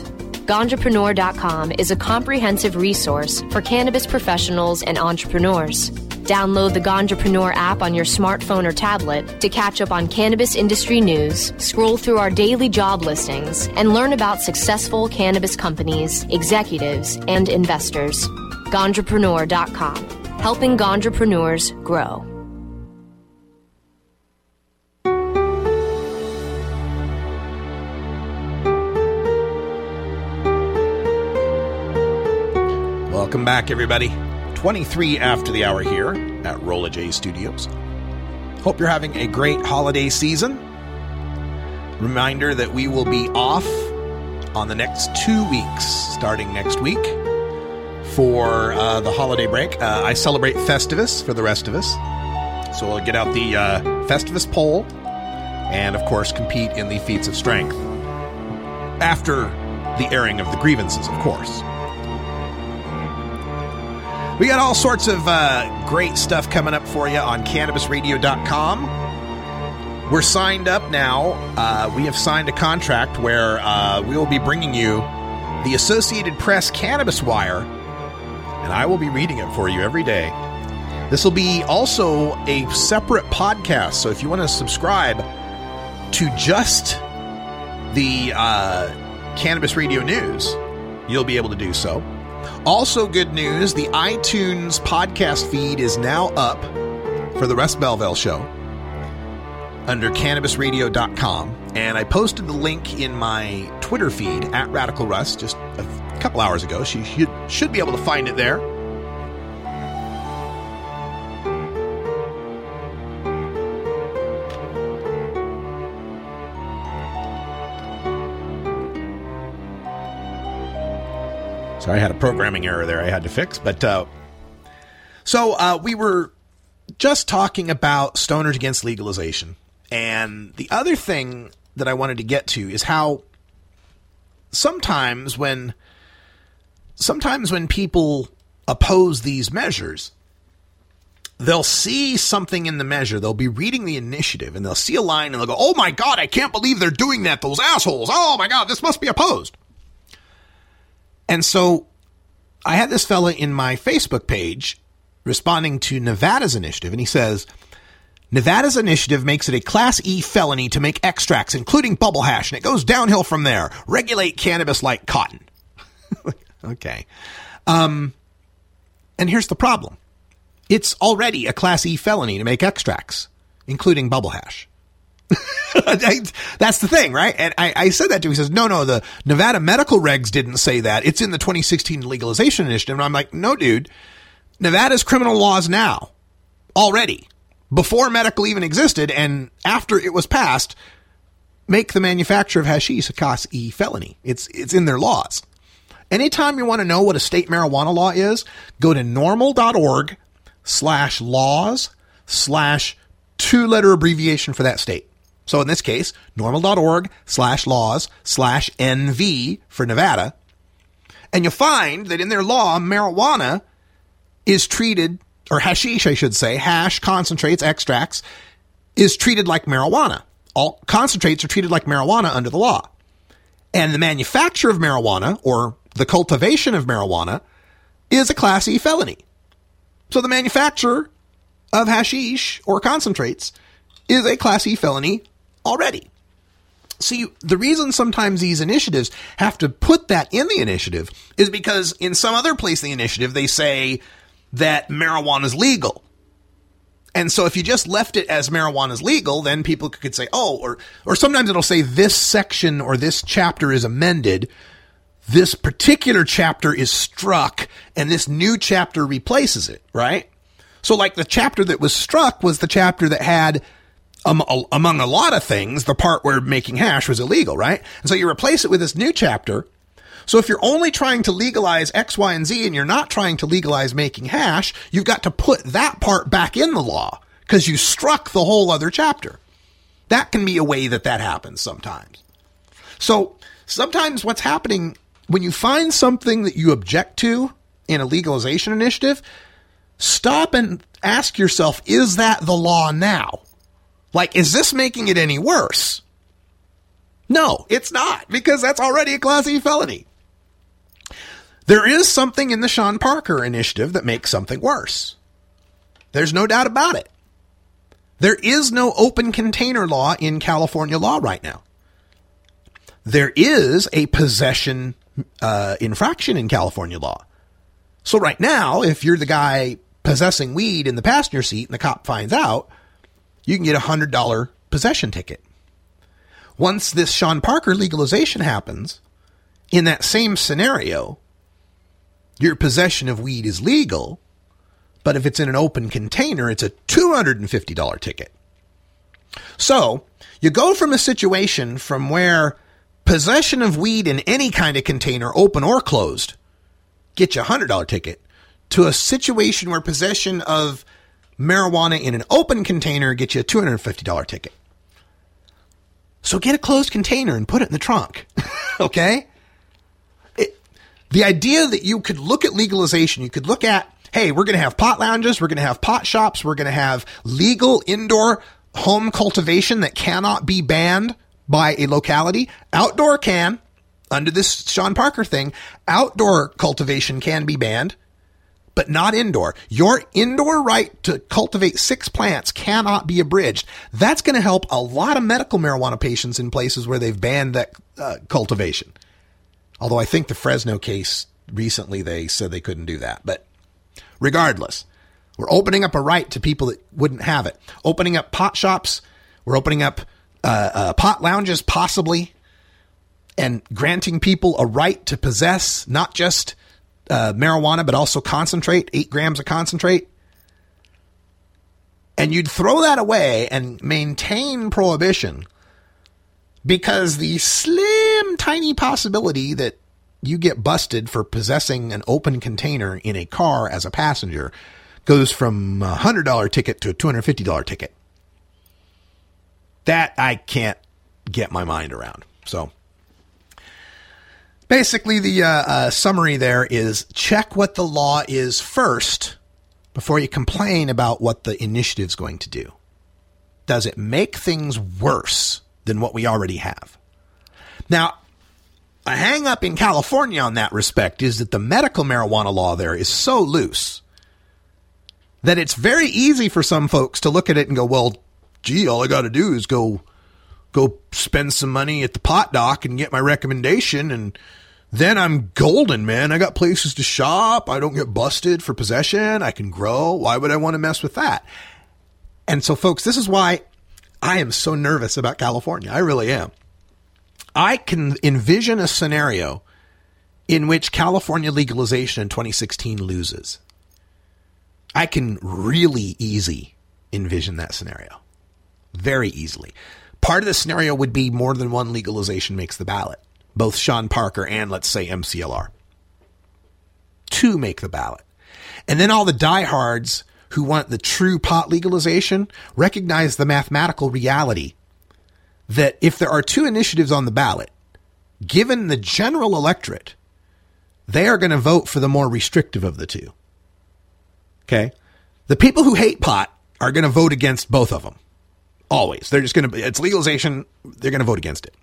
Ganjapreneur.com is a comprehensive resource for cannabis professionals and entrepreneurs. Download the Ganjapreneur app on your smartphone or tablet to catch up on cannabis industry news, scroll through our daily job listings, and learn about successful cannabis companies, executives, and investors. Ganjapreneur.com, helping Ganjapreneurs grow. Welcome back, everybody. 23 after the hour here at Rolla J Studios. Hope you're having a great holiday season. Reminder that we will be off on the next two weeks, starting next week for uh, the holiday break. Uh, I celebrate Festivus for the rest of us. So we'll get out the uh, Festivus pole and, of course, compete in the feats of strength after the airing of the grievances, of course. We got all sorts of uh, great stuff coming up for you on CannabisRadio.com. We're signed up now. Uh, we have signed a contract where uh, we will be bringing you the Associated Press Cannabis Wire, and I will be reading it for you every day. This will be also a separate podcast, so if you want to subscribe to just the uh, Cannabis Radio News, you'll be able to do so. Also, good news the iTunes podcast feed is now up for the Russ Belville Show under cannabisradio.com. And I posted the link in my Twitter feed at Radical Russ just a couple hours ago. You should, should be able to find it there. Sorry, I had a programming error there I had to fix. But uh, so uh, we were just talking about stoners against legalization. And the other thing that I wanted to get to is how sometimes when sometimes when people oppose these measures, they'll see something in the measure, they'll be reading the initiative, and they'll see a line and they'll go, Oh my God, I can't believe they're doing that, those assholes. Oh my God, this must be opposed. And so I had this fella in my Facebook page responding to Nevada's initiative, and he says, Nevada's initiative makes it a Class E felony to make extracts, including bubble hash, and it goes downhill from there. Regulate cannabis like cotton. okay. Um, and here's the problem it's already a Class E felony to make extracts, including bubble hash. That's the thing, right? And I, I, said that to him. He says, no, no, the Nevada medical regs didn't say that. It's in the 2016 legalization initiative. And I'm like, no, dude. Nevada's criminal laws now, already, before medical even existed and after it was passed, make the manufacture of hashish a Class E felony. It's, it's in their laws. Anytime you want to know what a state marijuana law is, go to norml.org slash laws slash two letter abbreviation for that state. So in this case, norml.org slash laws slash NV for Nevada. And you'll find that in their law, marijuana is treated, or hashish, I should say, hash, concentrates, extracts, is treated like marijuana. All concentrates are treated like marijuana under the law. And the manufacture of marijuana, or the cultivation of marijuana, is a Class E felony. So the manufacture of hashish or concentrates is a Class E felony already. See, the reason sometimes these initiatives have to put that in the initiative is because in some other place in the initiative, they say that marijuana is legal. And so if you just left it as marijuana is legal, then people could say, oh, or, or sometimes it'll say this section or this chapter is amended. This particular chapter is struck and this new chapter replaces it, right? So like the chapter that was struck was the chapter that had um, among a lot of things, the part where making hash was illegal, right? And so you replace it with this new chapter. So if you're only trying to legalize X, Y, and Z and you're not trying to legalize making hash, you've got to put that part back in the law because you struck the whole other chapter. That can be a way that that happens sometimes. So sometimes what's happening when you find something that you object to in a legalization initiative, stop and ask yourself, is that the law now? Like, is this making it any worse? No, it's not, because that's already a Class E felony. There is something in the Sean Parker initiative that makes something worse. There's no doubt about it. There is no open container law in California law right now. There is a possession uh, infraction in California law. So, right now, if you're the guy possessing weed in the passenger seat and the cop finds out, you can get a $100 possession ticket. Once this Sean Parker legalization happens, in that same scenario, your possession of weed is legal, but if it's in an open container, it's a $250 ticket. So you go from a situation from where possession of weed in any kind of container, open or closed, get you a $100 ticket, to a situation where possession of marijuana in an open container gets you a $250 ticket. So get a closed container and put it in the trunk. okay? It, the idea that you could look at legalization, you could look at, hey, we're going to have pot lounges, we're going to have pot shops, we're going to have legal indoor home cultivation that cannot be banned by a locality. Outdoor can, under this Sean Parker thing, outdoor cultivation can be banned, but not indoor. Your indoor right to cultivate six plants cannot be abridged. That's going to help a lot of medical marijuana patients in places where they've banned that uh, cultivation. Although I think the Fresno case recently they said they couldn't do that. But regardless, we're opening up a right to people that wouldn't have it. Opening up pot shops. We're opening up uh, uh, pot lounges, possibly, and granting people a right to possess not just uh, marijuana, but also concentrate, eight grams of concentrate. And you'd throw that away and maintain prohibition because the slim, tiny possibility that you get busted for possessing an open container in a car as a passenger goes from a $100 ticket to a $250 ticket. That I can't get my mind around. So basically, the uh, uh, summary there is check what the law is first before you complain about what the initiative's going to do. Does it make things worse than what we already have? Now, a hang up in California on that respect is that the medical marijuana law there is so loose that it's very easy for some folks to look at it and go, well, gee, all I got to do is go go spend some money at the pot doc and get my recommendation and then I'm golden, man. I got places to shop. I don't get busted for possession. I can grow. Why would I want to mess with that? And so folks, this is why I am so nervous about California. I really am. I can envision a scenario in which California legalization in 2016 loses. I can really easy envision that scenario. Very easily. Part of the scenario would be more than one legalization makes the ballot. Both Sean Parker and let's say MCLR. Two make the ballot. And then all the diehards who want the true pot legalization recognize the mathematical reality that if there are two initiatives on the ballot, given the general electorate, they are going to vote for the more restrictive of the two. Okay. The people who hate pot are going to vote against both of them. Always. They're just going to, it's legalization. They're going to vote against it.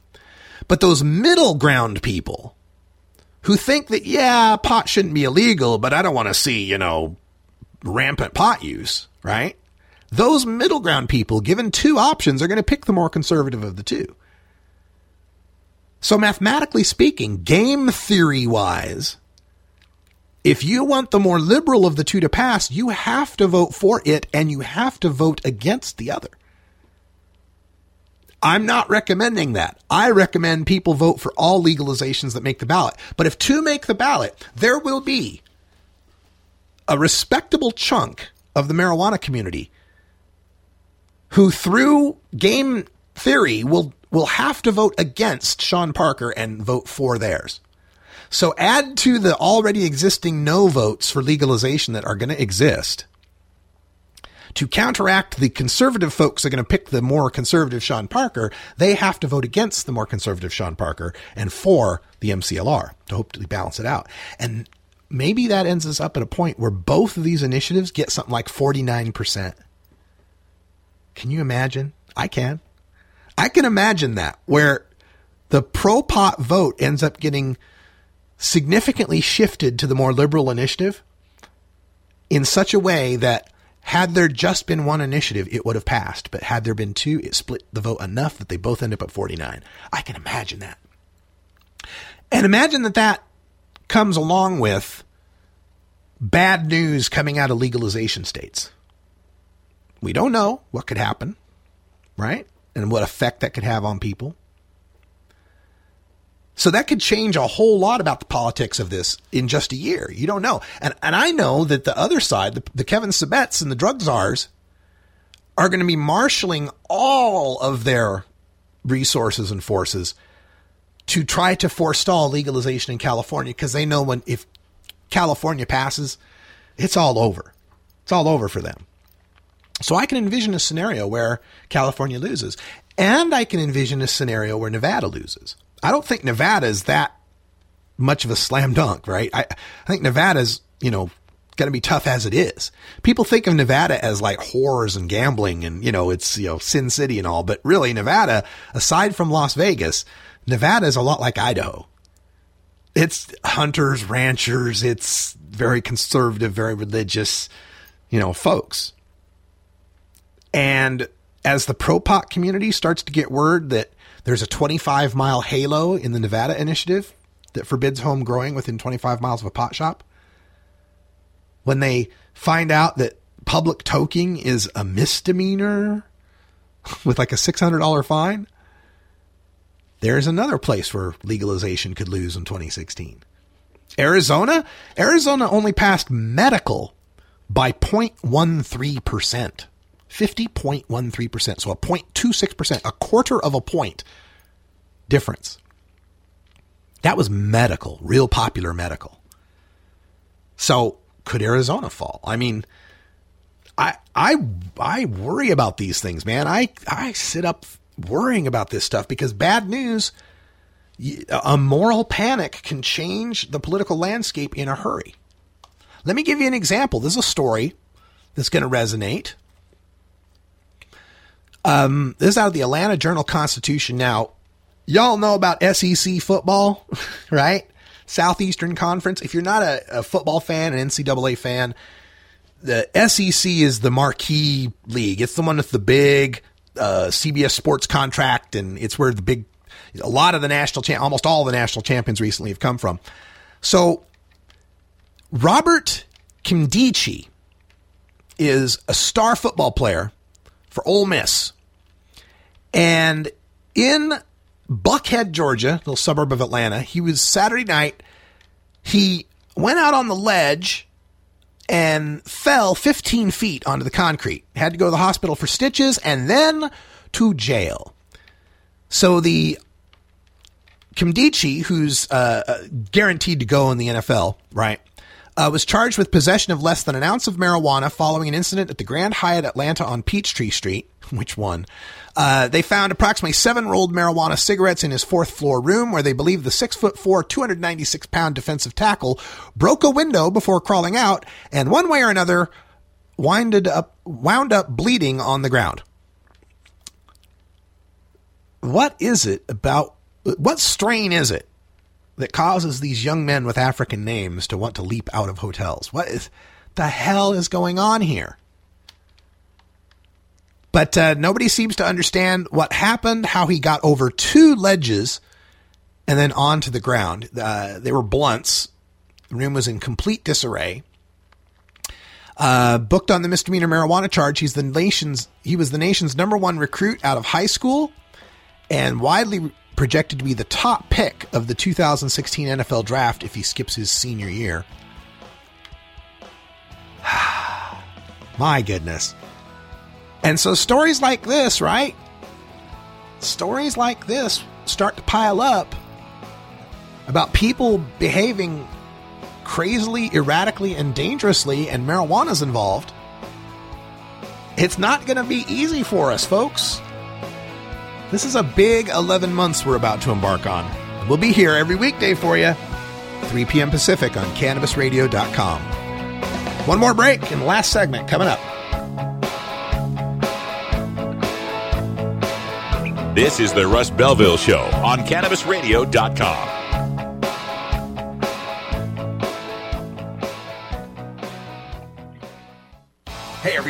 But those middle ground people who think that, yeah, pot shouldn't be illegal, but I don't want to see, you know, rampant pot use, right? Those middle ground people, given two options, are going to pick the more conservative of the two. So, mathematically speaking, game theory wise, if you want the more liberal of the two to pass, you have to vote for it and you have to vote against the other. I'm not recommending that. I recommend people vote for all legalizations that make the ballot. But if two make the ballot, there will be a respectable chunk of the marijuana community who, through game theory, will will have to vote against Sean Parker and vote for theirs. So add to the already existing no votes for legalization that are going to exist. To counteract the conservative folks are going to pick the more conservative Sean Parker, they have to vote against the more conservative Sean Parker and for the MCLR to hopefully balance it out. And maybe that ends us up at a point where both of these initiatives get something like 49%. Can you imagine? I can. I can imagine that where the pro pot vote ends up getting significantly shifted to the more liberal initiative in such a way that had there just been one initiative, it would have passed. But had there been two, it split the vote enough that they both end up at 49. I can imagine that. And imagine that that comes along with bad news coming out of legalization states. We don't know what could happen, right? And what effect that could have on people. So that could change a whole lot about the politics of this in just a year. You don't know. And, and I know that the other side, the, the Kevin Sabets and the drug czars, are going to be marshaling all of their resources and forces to try to forestall legalization in California because they know when if California passes, it's all over. It's all over for them. So I can envision a scenario where California loses, and I can envision a scenario where Nevada loses. I don't think Nevada is that much of a slam dunk, right? I, I think Nevada's, you know, going to be tough as it is. People think of Nevada as like whores and gambling and, you know, it's, you know, Sin City and all, but really Nevada, aside from Las Vegas, Nevada is a lot like Idaho. It's hunters, ranchers, it's very conservative, very religious, you know, folks. And as the pro pot community starts to get word that there's a 25 mile halo in the Nevada initiative that forbids home growing within 25 miles of a pot shop, when they find out that public toking is a misdemeanor with like a $600 fine, there's another place where legalization could lose in 2016. Arizona? Arizona only passed medical by 0.13%. 50.13%. So a 0.26%, a quarter of a point difference. That was medical, real popular medical. So could Arizona fall? I mean, I I I worry about these things, man. I I sit up worrying about this stuff because bad news, a moral panic can change the political landscape in a hurry. Let me give you an example. This is a story that's going to resonate. Um, this is out of the Atlanta Journal Constitution. Now, y'all know about SEC football, right? Southeastern Conference. If you're not a, a football fan, an NCAA fan, the SEC is the marquee league. It's the one with the big uh, CBS Sports contract, and it's where the big, a lot of the national, cha- almost all the national champions recently have come from. So, Robert Nkemdiche is a star football player for Ole Miss, and in Buckhead, Georgia, little suburb of Atlanta, he was Saturday night. He went out on the ledge and fell 15 feet onto the concrete. Had to go to the hospital for stitches and then to jail. So the Nkemdiche, who's uh, guaranteed to go in the NFL, right, uh, was charged with possession of less than an ounce of marijuana following an incident at the Grand Hyatt Atlanta on Peachtree Street. Which one? Uh, they found approximately seven rolled marijuana cigarettes in his fourth floor room, where they believe the six foot four, 296 pound defensive tackle broke a window before crawling out, and one way or another, winded up, wound up bleeding on the ground. What is it about? What strain is it that causes these young men with African names to want to leap out of hotels? What is the hell is going on here? But uh, nobody seems to understand what happened, how he got over two ledges and then onto the ground. Uh, they were blunts. The room was in complete disarray. Uh, booked on the misdemeanor marijuana charge, he's the nation's he was the nation's number one recruit out of high school, and widely projected to be the top pick of the 2016 NFL draft if he skips his senior year. My goodness. And so stories like this, right? Stories like this start to pile up about people behaving crazily, erratically, and dangerously, and marijuana's involved. It's not going to be easy for us, folks. This is a big 11 months we're about to embark on. We'll be here every weekday for you, 3 p.m. Pacific on CannabisRadio.com. One more break and last segment coming up. This is the Russ Belville Show on CannabisRadio.com.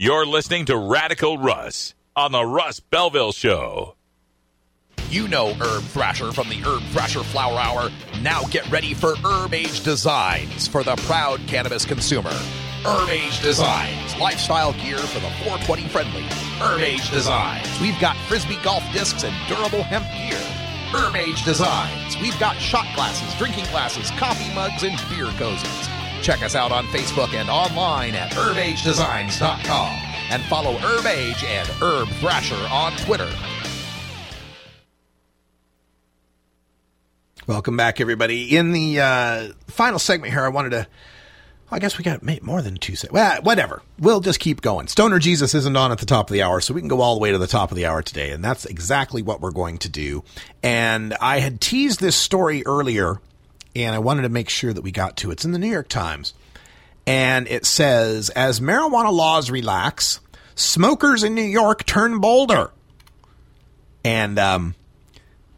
You're listening to Radical Russ on the Russ Belville Show. You know Herb Thrasher from the Herb Thrasher Flower Hour. Now get ready for Herb Age Designs for the proud cannabis consumer. Herb Age Designs, lifestyle gear for the 420 friendly. Herb Age Designs, we've got frisbee golf discs and durable hemp gear. Herb Age Designs, we've got shot glasses, drinking glasses, coffee mugs, and beer cozies. Check us out on Facebook and online at herbagedesigns.com and follow Herb Age and Herb Thrasher on Twitter. Welcome back, everybody. In the uh, final segment here, I wanted to. I guess we got more than two. Se- well, whatever. We'll just keep going. Stoner Jesus isn't on at the top of the hour, so we can go all the way to the top of the hour today, and that's exactly what we're going to do. And I had teased this story earlier, and I wanted to make sure that we got to it. It's in the New York Times, and it says as marijuana laws relax, smokers in New York turn bolder. And um,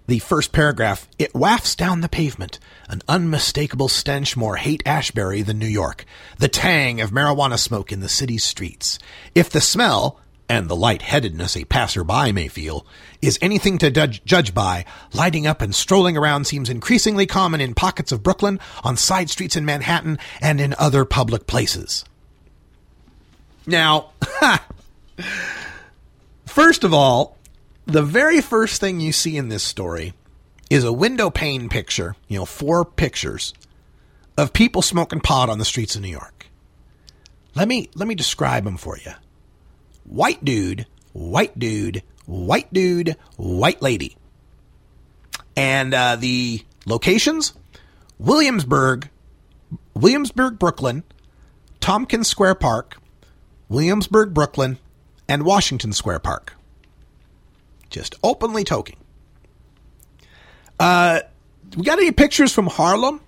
the first paragraph, it wafts down the pavement, an unmistakable stench more Haight-Ashbury than New York, the tang of marijuana smoke in the city's streets. If the smell, and the lightheadedness a passerby may feel, is anything to judge, by, lighting up and strolling around seems increasingly common in pockets of Brooklyn, on side streets in Manhattan, and in other public places. Now, first of all, the very first thing you see in this story is a window pane picture, you know, four pictures of people smoking pot on the streets of New York. Let me let me describe them for you. White dude, white dude, white dude, white lady. And uh, the locations: Williamsburg, Williamsburg, Brooklyn, Tompkins Square Park, Williamsburg, Brooklyn, and Washington Square Park just openly toking. Uh, we got any pictures from Harlem?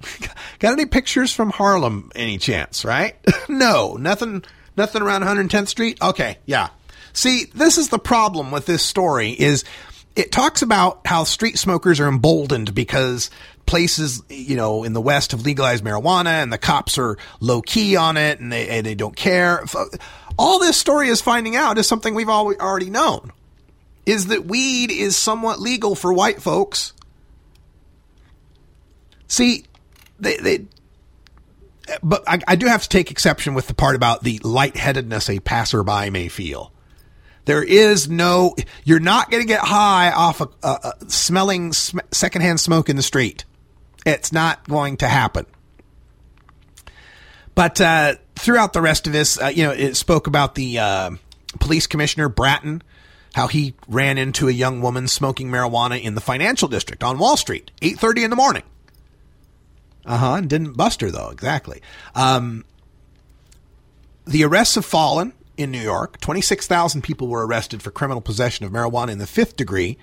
got any pictures from Harlem? Any chance? Right? no, nothing. Nothing around 110th Street. Okay, yeah. See, this is the problem with this story. Is it talks about how street smokers are emboldened because places, you know, in the West have legalized marijuana and the cops are low key on it and they, and they don't care. All this story is finding out is something we've already known is that weed is somewhat legal for white folks. See, they, they but I, I, do have to take exception with the part about the lightheadedness a passerby may feel. There is no, you're not going to get high off of uh, smelling sm- secondhand smoke in the street. It's not going to happen. But uh, throughout the rest of this, uh, you know, it spoke about the uh, police commissioner Bratton how he ran into a young woman smoking marijuana in the financial district on Wall Street, 8:30 in the morning. Uh-huh, and didn't bust her though, exactly. Um, the arrests have fallen in New York. 26,000 people were arrested for criminal possession of marijuana in the 5th degree,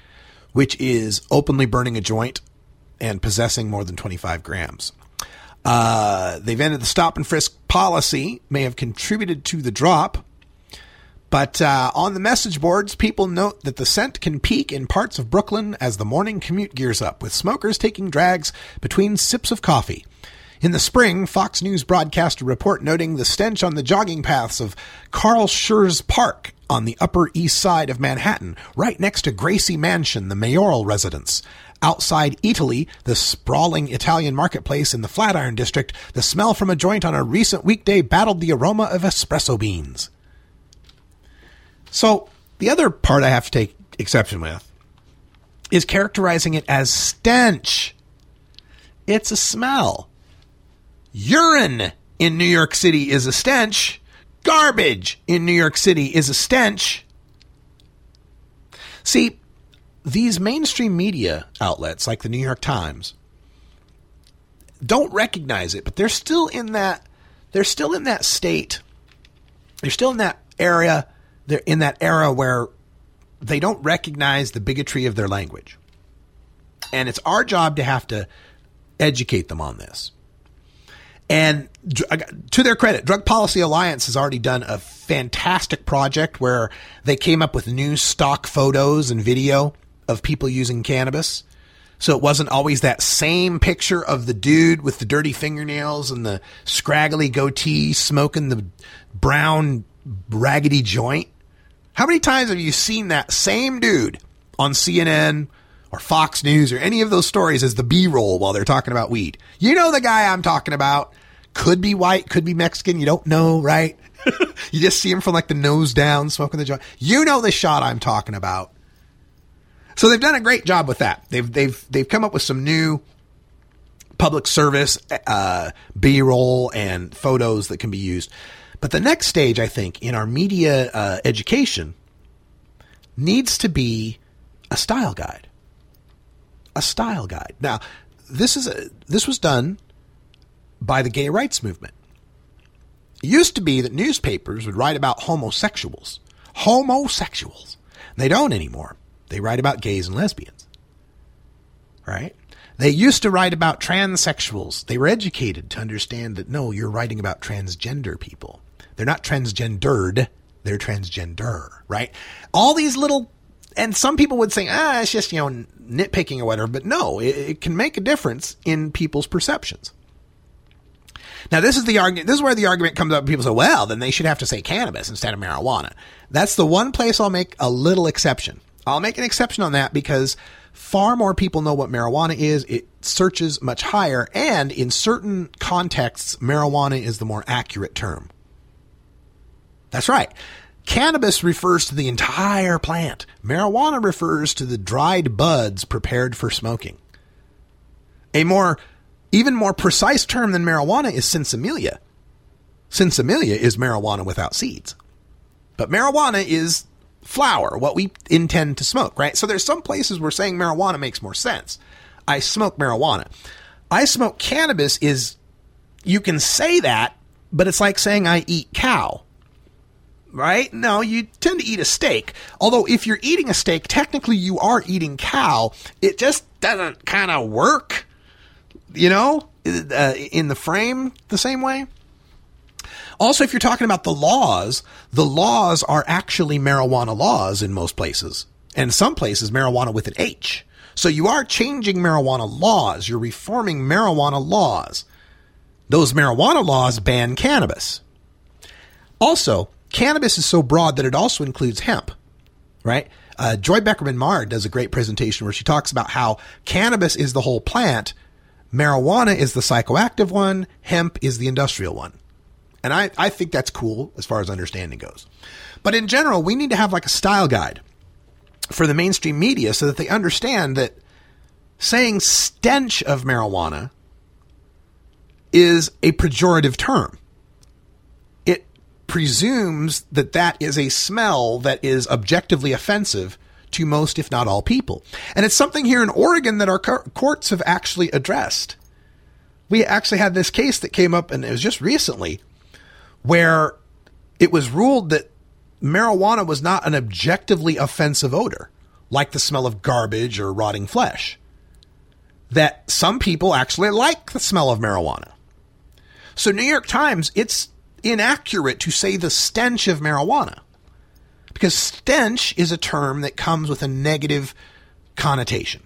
which is openly burning a joint and possessing more than 25 grams. Uh, they've ended the stop and frisk policy, may have contributed to the drop. But uh, on the message boards, people note that the scent can peak in parts of Brooklyn as the morning commute gears up, with smokers taking drags between sips of coffee. In the spring, Fox News broadcast a report noting the stench on the jogging paths of Carl Schurz Park on the Upper East Side of Manhattan, right next to Gracie Mansion, the mayoral residence. Outside Eataly, the sprawling Italian marketplace in the Flatiron District, the smell from a joint on a recent weekday battled the aroma of espresso beans. So the other part I have to take exception with is characterizing it as stench. It's a smell. Urine in New York City is a stench. Garbage in New York City is a stench. See, these mainstream media outlets like the New York Times don't recognize it, but they're still in that they're still in that state they're still in that area. They're in that era where they don't recognize the bigotry of their language, and it's our job to have to educate them on this. And to their credit, Drug Policy Alliance has already done a fantastic project where they came up with new stock photos and video of people using cannabis. So it wasn't always that same picture of the dude with the dirty fingernails and the scraggly goatee smoking the brown raggedy joint. How many times have you seen that same dude on CNN or Fox News or any of those stories as the B roll while they're talking about weed? You know the guy I'm talking about. Could be white, could be Mexican. You don't know, right? you just see him from like the nose down smoking the joint. You know the shot I'm talking about. So they've done a great job with that. They've they've they've come up with some new public service uh, B-roll and photos that can be used. But the next stage, I think, in our media uh, education needs to be a style guide. A style guide. Now, this is a, this was done by the gay rights movement. It used to be that newspapers would write about homosexuals. Homosexuals. They don't anymore. They write about gays and lesbians. Right? They used to write about transsexuals. They were educated to understand that no, you're writing about transgender people. They're not transgendered, they're transgender, right? All these little, and some people would say, ah, it's just, you know, nitpicking or whatever, but no, it, it can make a difference in people's perceptions. Now, this is the argument. This is where the argument comes up. People say, "Well, then they should have to say cannabis instead of marijuana." That's the one place I'll make a little exception. I'll make an exception on that because far more people know what marijuana is. It searches much higher, and in certain contexts, marijuana is the more accurate term. That's right. Cannabis refers to the entire plant. Marijuana refers to the dried buds prepared for smoking. A more even more precise term than marijuana is sinsemilla. Sinsemilla is marijuana without seeds. But marijuana is flower, what we intend to smoke, right? So there's some places where saying marijuana makes more sense. I smoke marijuana. I smoke cannabis is you can say that, but it's like saying I eat cow right? No, you tend to eat a steak. Although if you're eating a steak, technically you are eating cow. It just doesn't kind of work, you know, uh, in the frame the same way. Also, if you're talking about the laws, the laws are actually marijuana laws in most places. And some places, marijuana with an H. So you are changing marijuana laws. You're reforming marijuana laws. Those marijuana laws ban cannabis. Also, cannabis is so broad that it also includes hemp, right? Uh, Joy Beckerman Mard does a great presentation where she talks about how cannabis is the whole plant, marijuana is the psychoactive one, hemp is the industrial one. And I, I think that's cool as far as understanding goes. But in general, we need to have like a style guide for the mainstream media so that they understand that saying stench of marijuana is a pejorative term presumes that that is a smell that is objectively offensive to most, if not all, people. And it's something here in Oregon that our courts have actually addressed. We actually had this case that came up, and it was just recently, where it was ruled that marijuana was not an objectively offensive odor, like the smell of garbage or rotting flesh. That some people actually like the smell of marijuana. So, New York Times, it's inaccurate to say the stench of marijuana because stench is a term that comes with a negative connotation.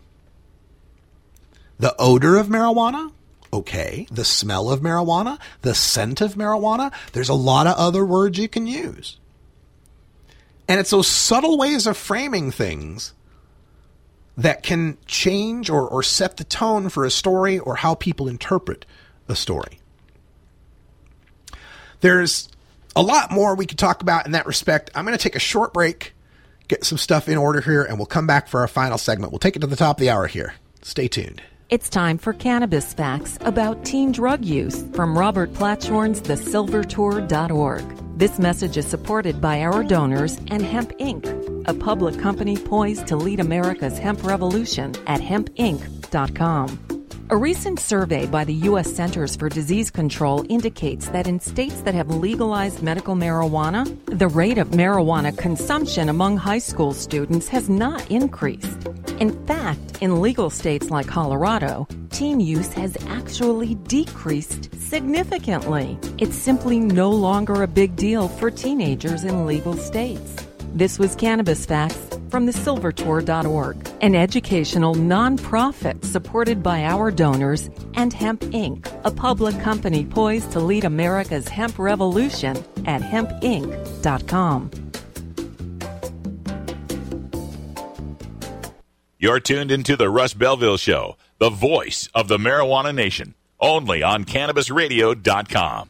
The odor of marijuana, okay. The smell of marijuana, the scent of marijuana, there's a lot of other words you can use. And it's those subtle ways of framing things that can change or, or set the tone for a story or how people interpret a story. There's a lot more we could talk about in that respect. I'm going to take a short break, get some stuff in order here, and we'll come back for our final segment. We'll take it to the top of the hour here. Stay tuned. It's time for cannabis facts about teen drug use from Robert Platshorn's thesilvertour.org. This message is supported by our donors and Hemp Inc., a public company poised to lead America's hemp revolution at hempinc.com. A recent survey by the U.S. Centers for Disease Control indicates that in states that have legalized medical marijuana, the rate of marijuana consumption among high school students has not increased. In fact, in legal states like Colorado, teen use has actually decreased significantly. It's simply no longer a big deal for teenagers in legal states. This was Cannabis Facts from the silvertour.org, an educational nonprofit supported by our donors and Hemp Inc., a public company poised to lead America's hemp revolution at hempinc.com. You're tuned into the Russ Belville Show, the voice of the marijuana nation, only on CannabisRadio.com.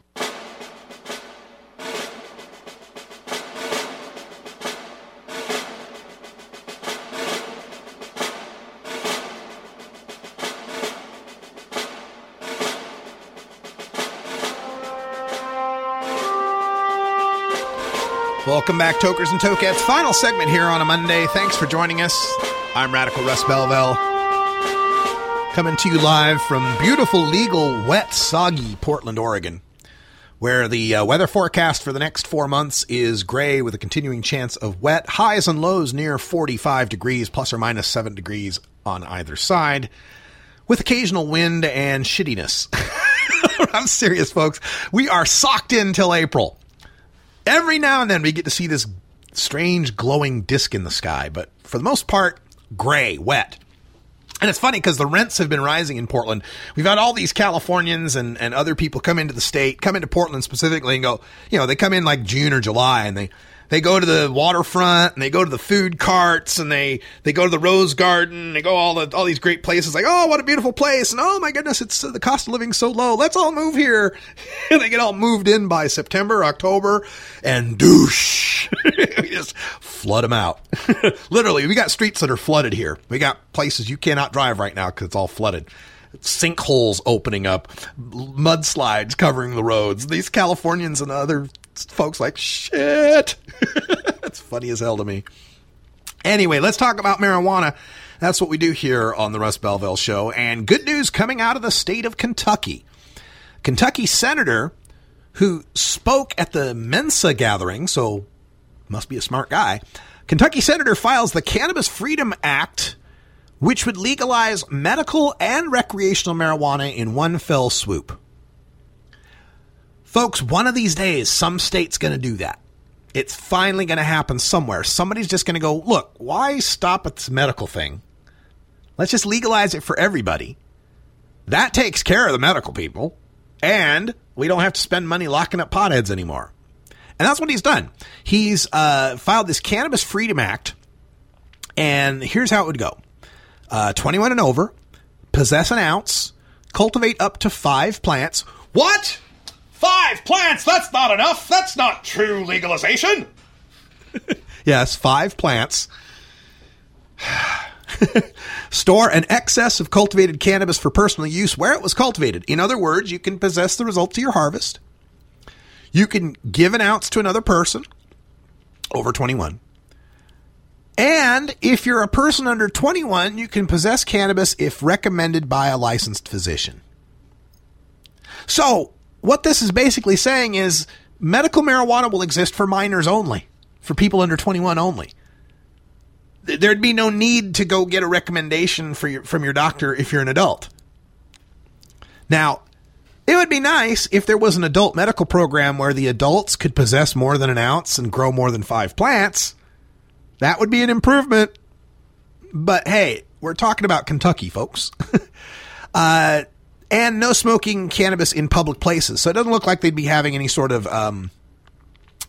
Welcome back, Tokers and Tokettes. Final segment here on a Monday. Thanks for joining us. I'm Radical Russ Belville. Coming to you live from beautiful, legal, wet, soggy Portland, Oregon, where the uh, weather forecast for the next four months is gray with a continuing chance of wet. Highs and lows near 45 degrees, plus or minus 7 degrees on either side, with occasional wind and shittiness. I'm serious, folks. We are socked in till April every now and then we get to see this strange glowing disc in the sky, but for the most part, gray, wet. And it's funny because the rents have been rising in Portland. We've had all these Californians and, and other people come into the state, come into Portland specifically and go, you know, they come in like June or July and they, they go to the waterfront and they go to the food carts and they they go to the rose garden. They go all the all these great places like oh what a beautiful place. And oh my goodness it's uh, the cost of living so low. Let's all move here. And they get all moved in by september october and douche. We just flood them out. Literally we got streets that are flooded here. We got places you cannot drive right now because it's all flooded sinkholes opening up, mudslides covering the roads. These Californians and other folks like shit. That's funny as hell to me. Anyway, let's talk about marijuana. That's what we do here on the Russ Belville Show. And good news coming out of the state of Kentucky. Kentucky senator who spoke at the Mensa gathering, so must be a smart guy. Kentucky senator files the Cannabis Freedom Act which would legalize medical and recreational marijuana in one fell swoop. Folks, one of these days, some state's going to do that. It's finally going to happen somewhere. Somebody's just going to go, look, why stop at this medical thing? Let's just legalize it for everybody. That takes care of the medical people. And we don't have to spend money locking up potheads anymore. And that's what he's done. He's uh, filed this Cannabis Freedom Act. And here's how it would go uh, 21 and over, possess an ounce, cultivate up to five plants. What? Five plants? That's not enough. That's not true legalization. yes, five plants. Store an excess of cultivated cannabis for personal use where it was cultivated. In other words, you can possess the results of your harvest. You can give an ounce to another person over 21. And if you're a person under 21, you can possess cannabis if recommended by a licensed physician. So, what this is basically saying is medical marijuana will exist for minors only, for people under 21 only. There'd be no need to go get a recommendation your, from your doctor if you're an adult. Now, It would be nice if there was an adult medical program where the adults could possess more than an ounce and grow more than five plants. That would be an improvement. But hey, we're talking about Kentucky, folks. uh, and no smoking cannabis in public places. So it doesn't look like they'd be having any sort of um,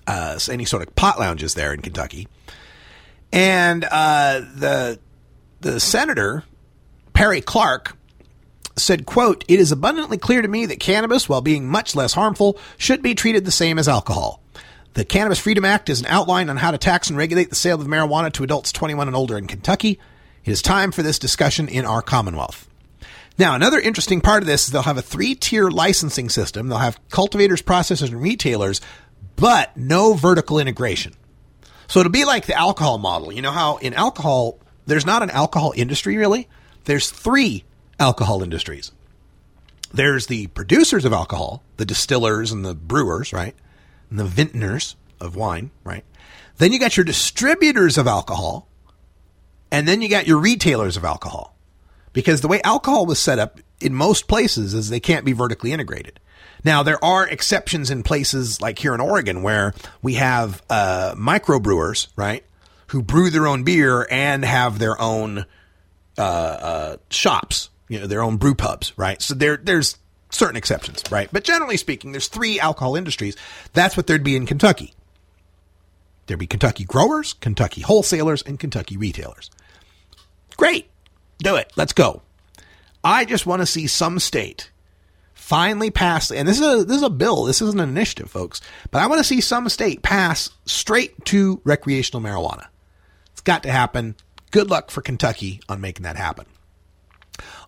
uh, any sort of pot lounges there in Kentucky. And uh, the the senator Perry Clark said, quote, It is abundantly clear to me that cannabis, while being much less harmful, should be treated the same as alcohol. The Cannabis Freedom Act is an outline on how to tax and regulate the sale of marijuana to adults 21 and older in Kentucky. It is time for this discussion in our Commonwealth. Now, another interesting part of this is they'll have a three tier licensing system. They'll have cultivators, processors, and retailers, but no vertical integration. So it'll be like the alcohol model. You know how in alcohol, there's not an alcohol industry really? There's three alcohol industries. There's the producers of alcohol, the distillers and the brewers, right? The vintners of wine, right? Then you got your distributors of alcohol, and then you got your retailers of alcohol. Because the way alcohol was set up in most places is they can't be vertically integrated. Now, there are exceptions in places like here in Oregon where we have uh, microbrewers, right, who brew their own beer and have their own uh, uh, shops, you know, their own brew pubs, right? So there, there's certain exceptions, right? But generally speaking, there's three alcohol industries. That's what there'd be in Kentucky. There'd be Kentucky growers, Kentucky wholesalers, and Kentucky retailers. Great. Do it. Let's go. I just want to see some state finally pass, and this is a this is a bill. This isn't an initiative, folks. But I want to see some state pass straight to recreational marijuana. It's got to happen. Good luck for Kentucky on making that happen.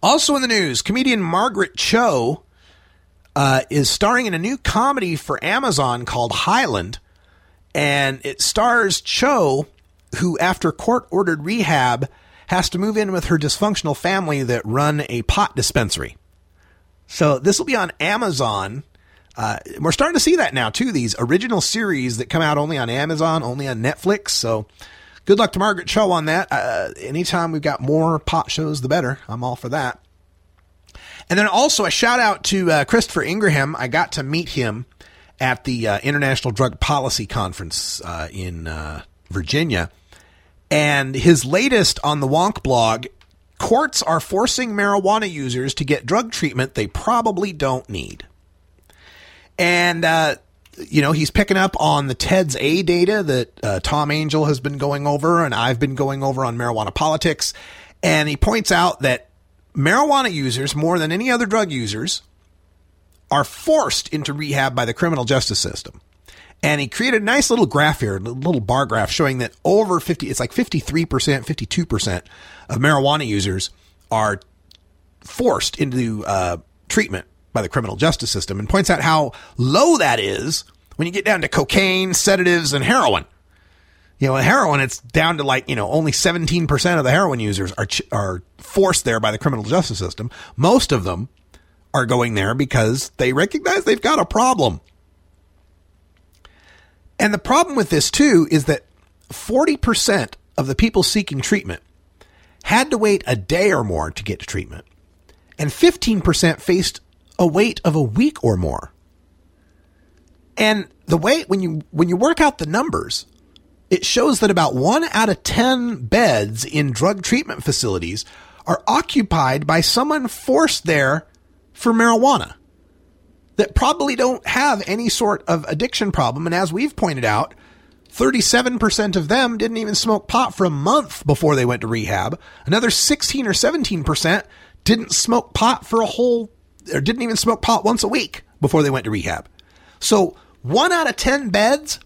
Also in the news, comedian Margaret Cho uh, is starring in a new comedy for Amazon called Highland, and it stars Cho, who after court ordered rehab has to move in with her dysfunctional family that run a pot dispensary. So this will be on Amazon. Uh, we're starting to see that now too. These original series that come out only on Amazon, only on Netflix. So good luck to Margaret Cho on that. Uh, anytime we've got more pot shows, the better. I'm all for that. And then also a shout out to uh, Christopher Ingraham. I got to meet him at the uh, International Drug Policy Conference uh, in uh, Virginia. And his latest on the Wonkblog courts are forcing marijuana users to get drug treatment they probably don't need. And, uh, you know, he's picking up on the TEDS A data that uh, Tom Angell has been going over and I've been going over on marijuana politics. And he points out that marijuana users, more than any other drug users, are forced into rehab by the criminal justice system. And he created a nice little graph here, a little bar graph showing that over 50, it's like 53%, 52% of marijuana users are forced into uh, treatment by the criminal justice system and points out how low that is when you get down to cocaine, sedatives, and heroin. You know, heroin, it's down to like, you know, only 17% of the heroin users are, are forced there by the criminal justice system. Most of them are going there because they recognize they've got a problem. And the problem with this too is that 40% of the people seeking treatment had to wait a day or more to get to treatment, and 15% faced a wait of a week or more. And the way when you when you work out the numbers, it shows that about 1 out of 10 beds in drug treatment facilities are occupied by someone forced there for marijuana that probably don't have any sort of addiction problem. And as we've pointed out, 37% of them didn't even smoke pot for a month before they went to rehab. Another 16 or 17% didn't smoke pot for a whole, or didn't even smoke pot once a week before they went to rehab. So one out of 10 beds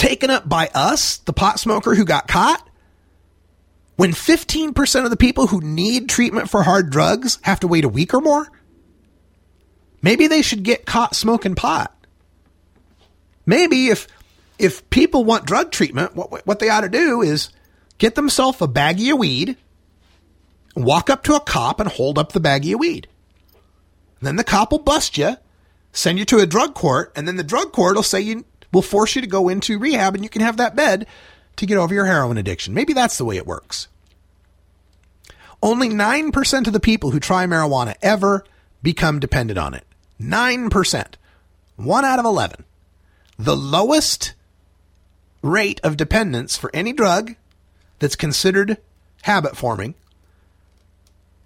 taken up by us, the pot smoker who got caught, when 15% of the people who need treatment for hard drugs have to wait a week or more, maybe they should get caught smoking pot. Maybe if if people want drug treatment, what what they ought to do is get themselves a baggie of weed, walk up to a cop and hold up the baggie of weed. Then the cop will bust you, send you to a drug court, and then the drug court will say you will force you to go into rehab and you can have that bed to get over your heroin addiction. Maybe that's the way it works. Only 9% of the people who try marijuana ever become dependent on it. 9%. One out of 11. The lowest rate of dependence for any drug that's considered habit forming.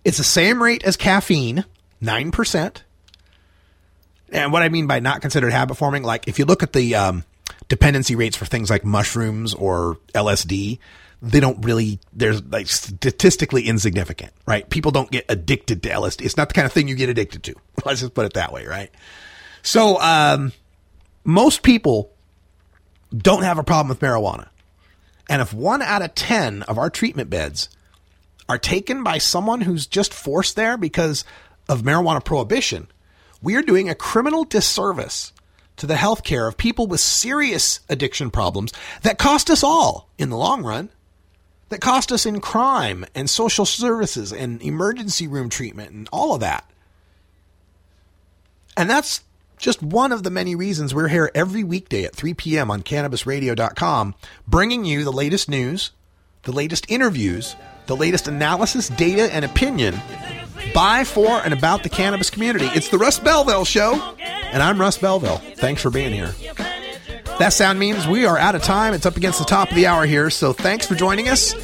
It's the same rate as caffeine, 9%. And what I mean by not considered habit forming, like if you look at the um, dependency rates for things like mushrooms or LSD, they don't really, they're like statistically insignificant, right? People don't get addicted to LSD. It's not the kind of thing you get addicted to. Let's just put it that way, right? So, um, most people don't have a problem with marijuana. And if one out of 10 of our treatment beds are taken by someone who's just forced there because of marijuana prohibition, we are doing a criminal disservice to the health care of people with serious addiction problems that cost us all in the long run, that cost us in crime and social services and emergency room treatment and all of that. And that's just one of the many reasons we're here every weekday at 3 p.m. on cannabisradio.com, bringing you the latest news, the latest interviews, the latest analysis, data, and opinion by, for, and about the cannabis community. It's the Russ Belville Show, and I'm Russ Belville. Thanks for being here. That sound means we are out of time. It's up against the top of the hour here, so thanks for joining us.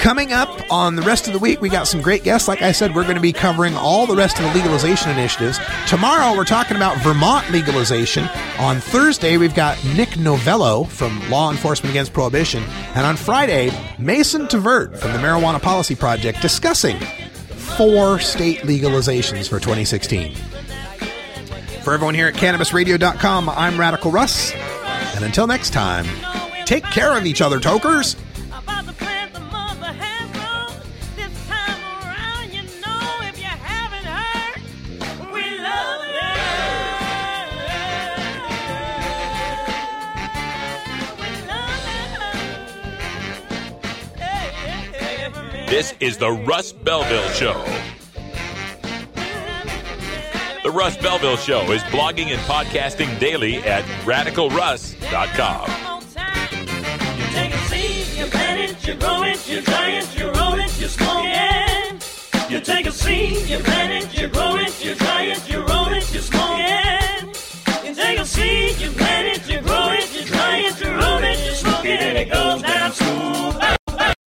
Coming up on the rest of the week, we got some great guests. Like I said, we're going to be covering all the rest of the legalization initiatives. Tomorrow, we're talking about Vermont legalization. On Thursday, we've got Nick Novello from Law Enforcement Against Prohibition. And on Friday, Mason Tvert from the Marijuana Policy Project discussing four state legalizations for 2016. For everyone here at CannabisRadio.com, I'm Radical Russ. And until next time, take care of each other, tokers. This is the Russ Belville Show. The Russ Belville Show is blogging and podcasting daily at radicalruss.com. You plant it, you grow it, you dry it, you roll it, you smoke it. You take a seed, you plant it, you grow it, you dry it, you roll it, you smoke it. You take a seed, you plant it, you grow it, you dry it, you roll it, you smoke it, and it goes down smooth.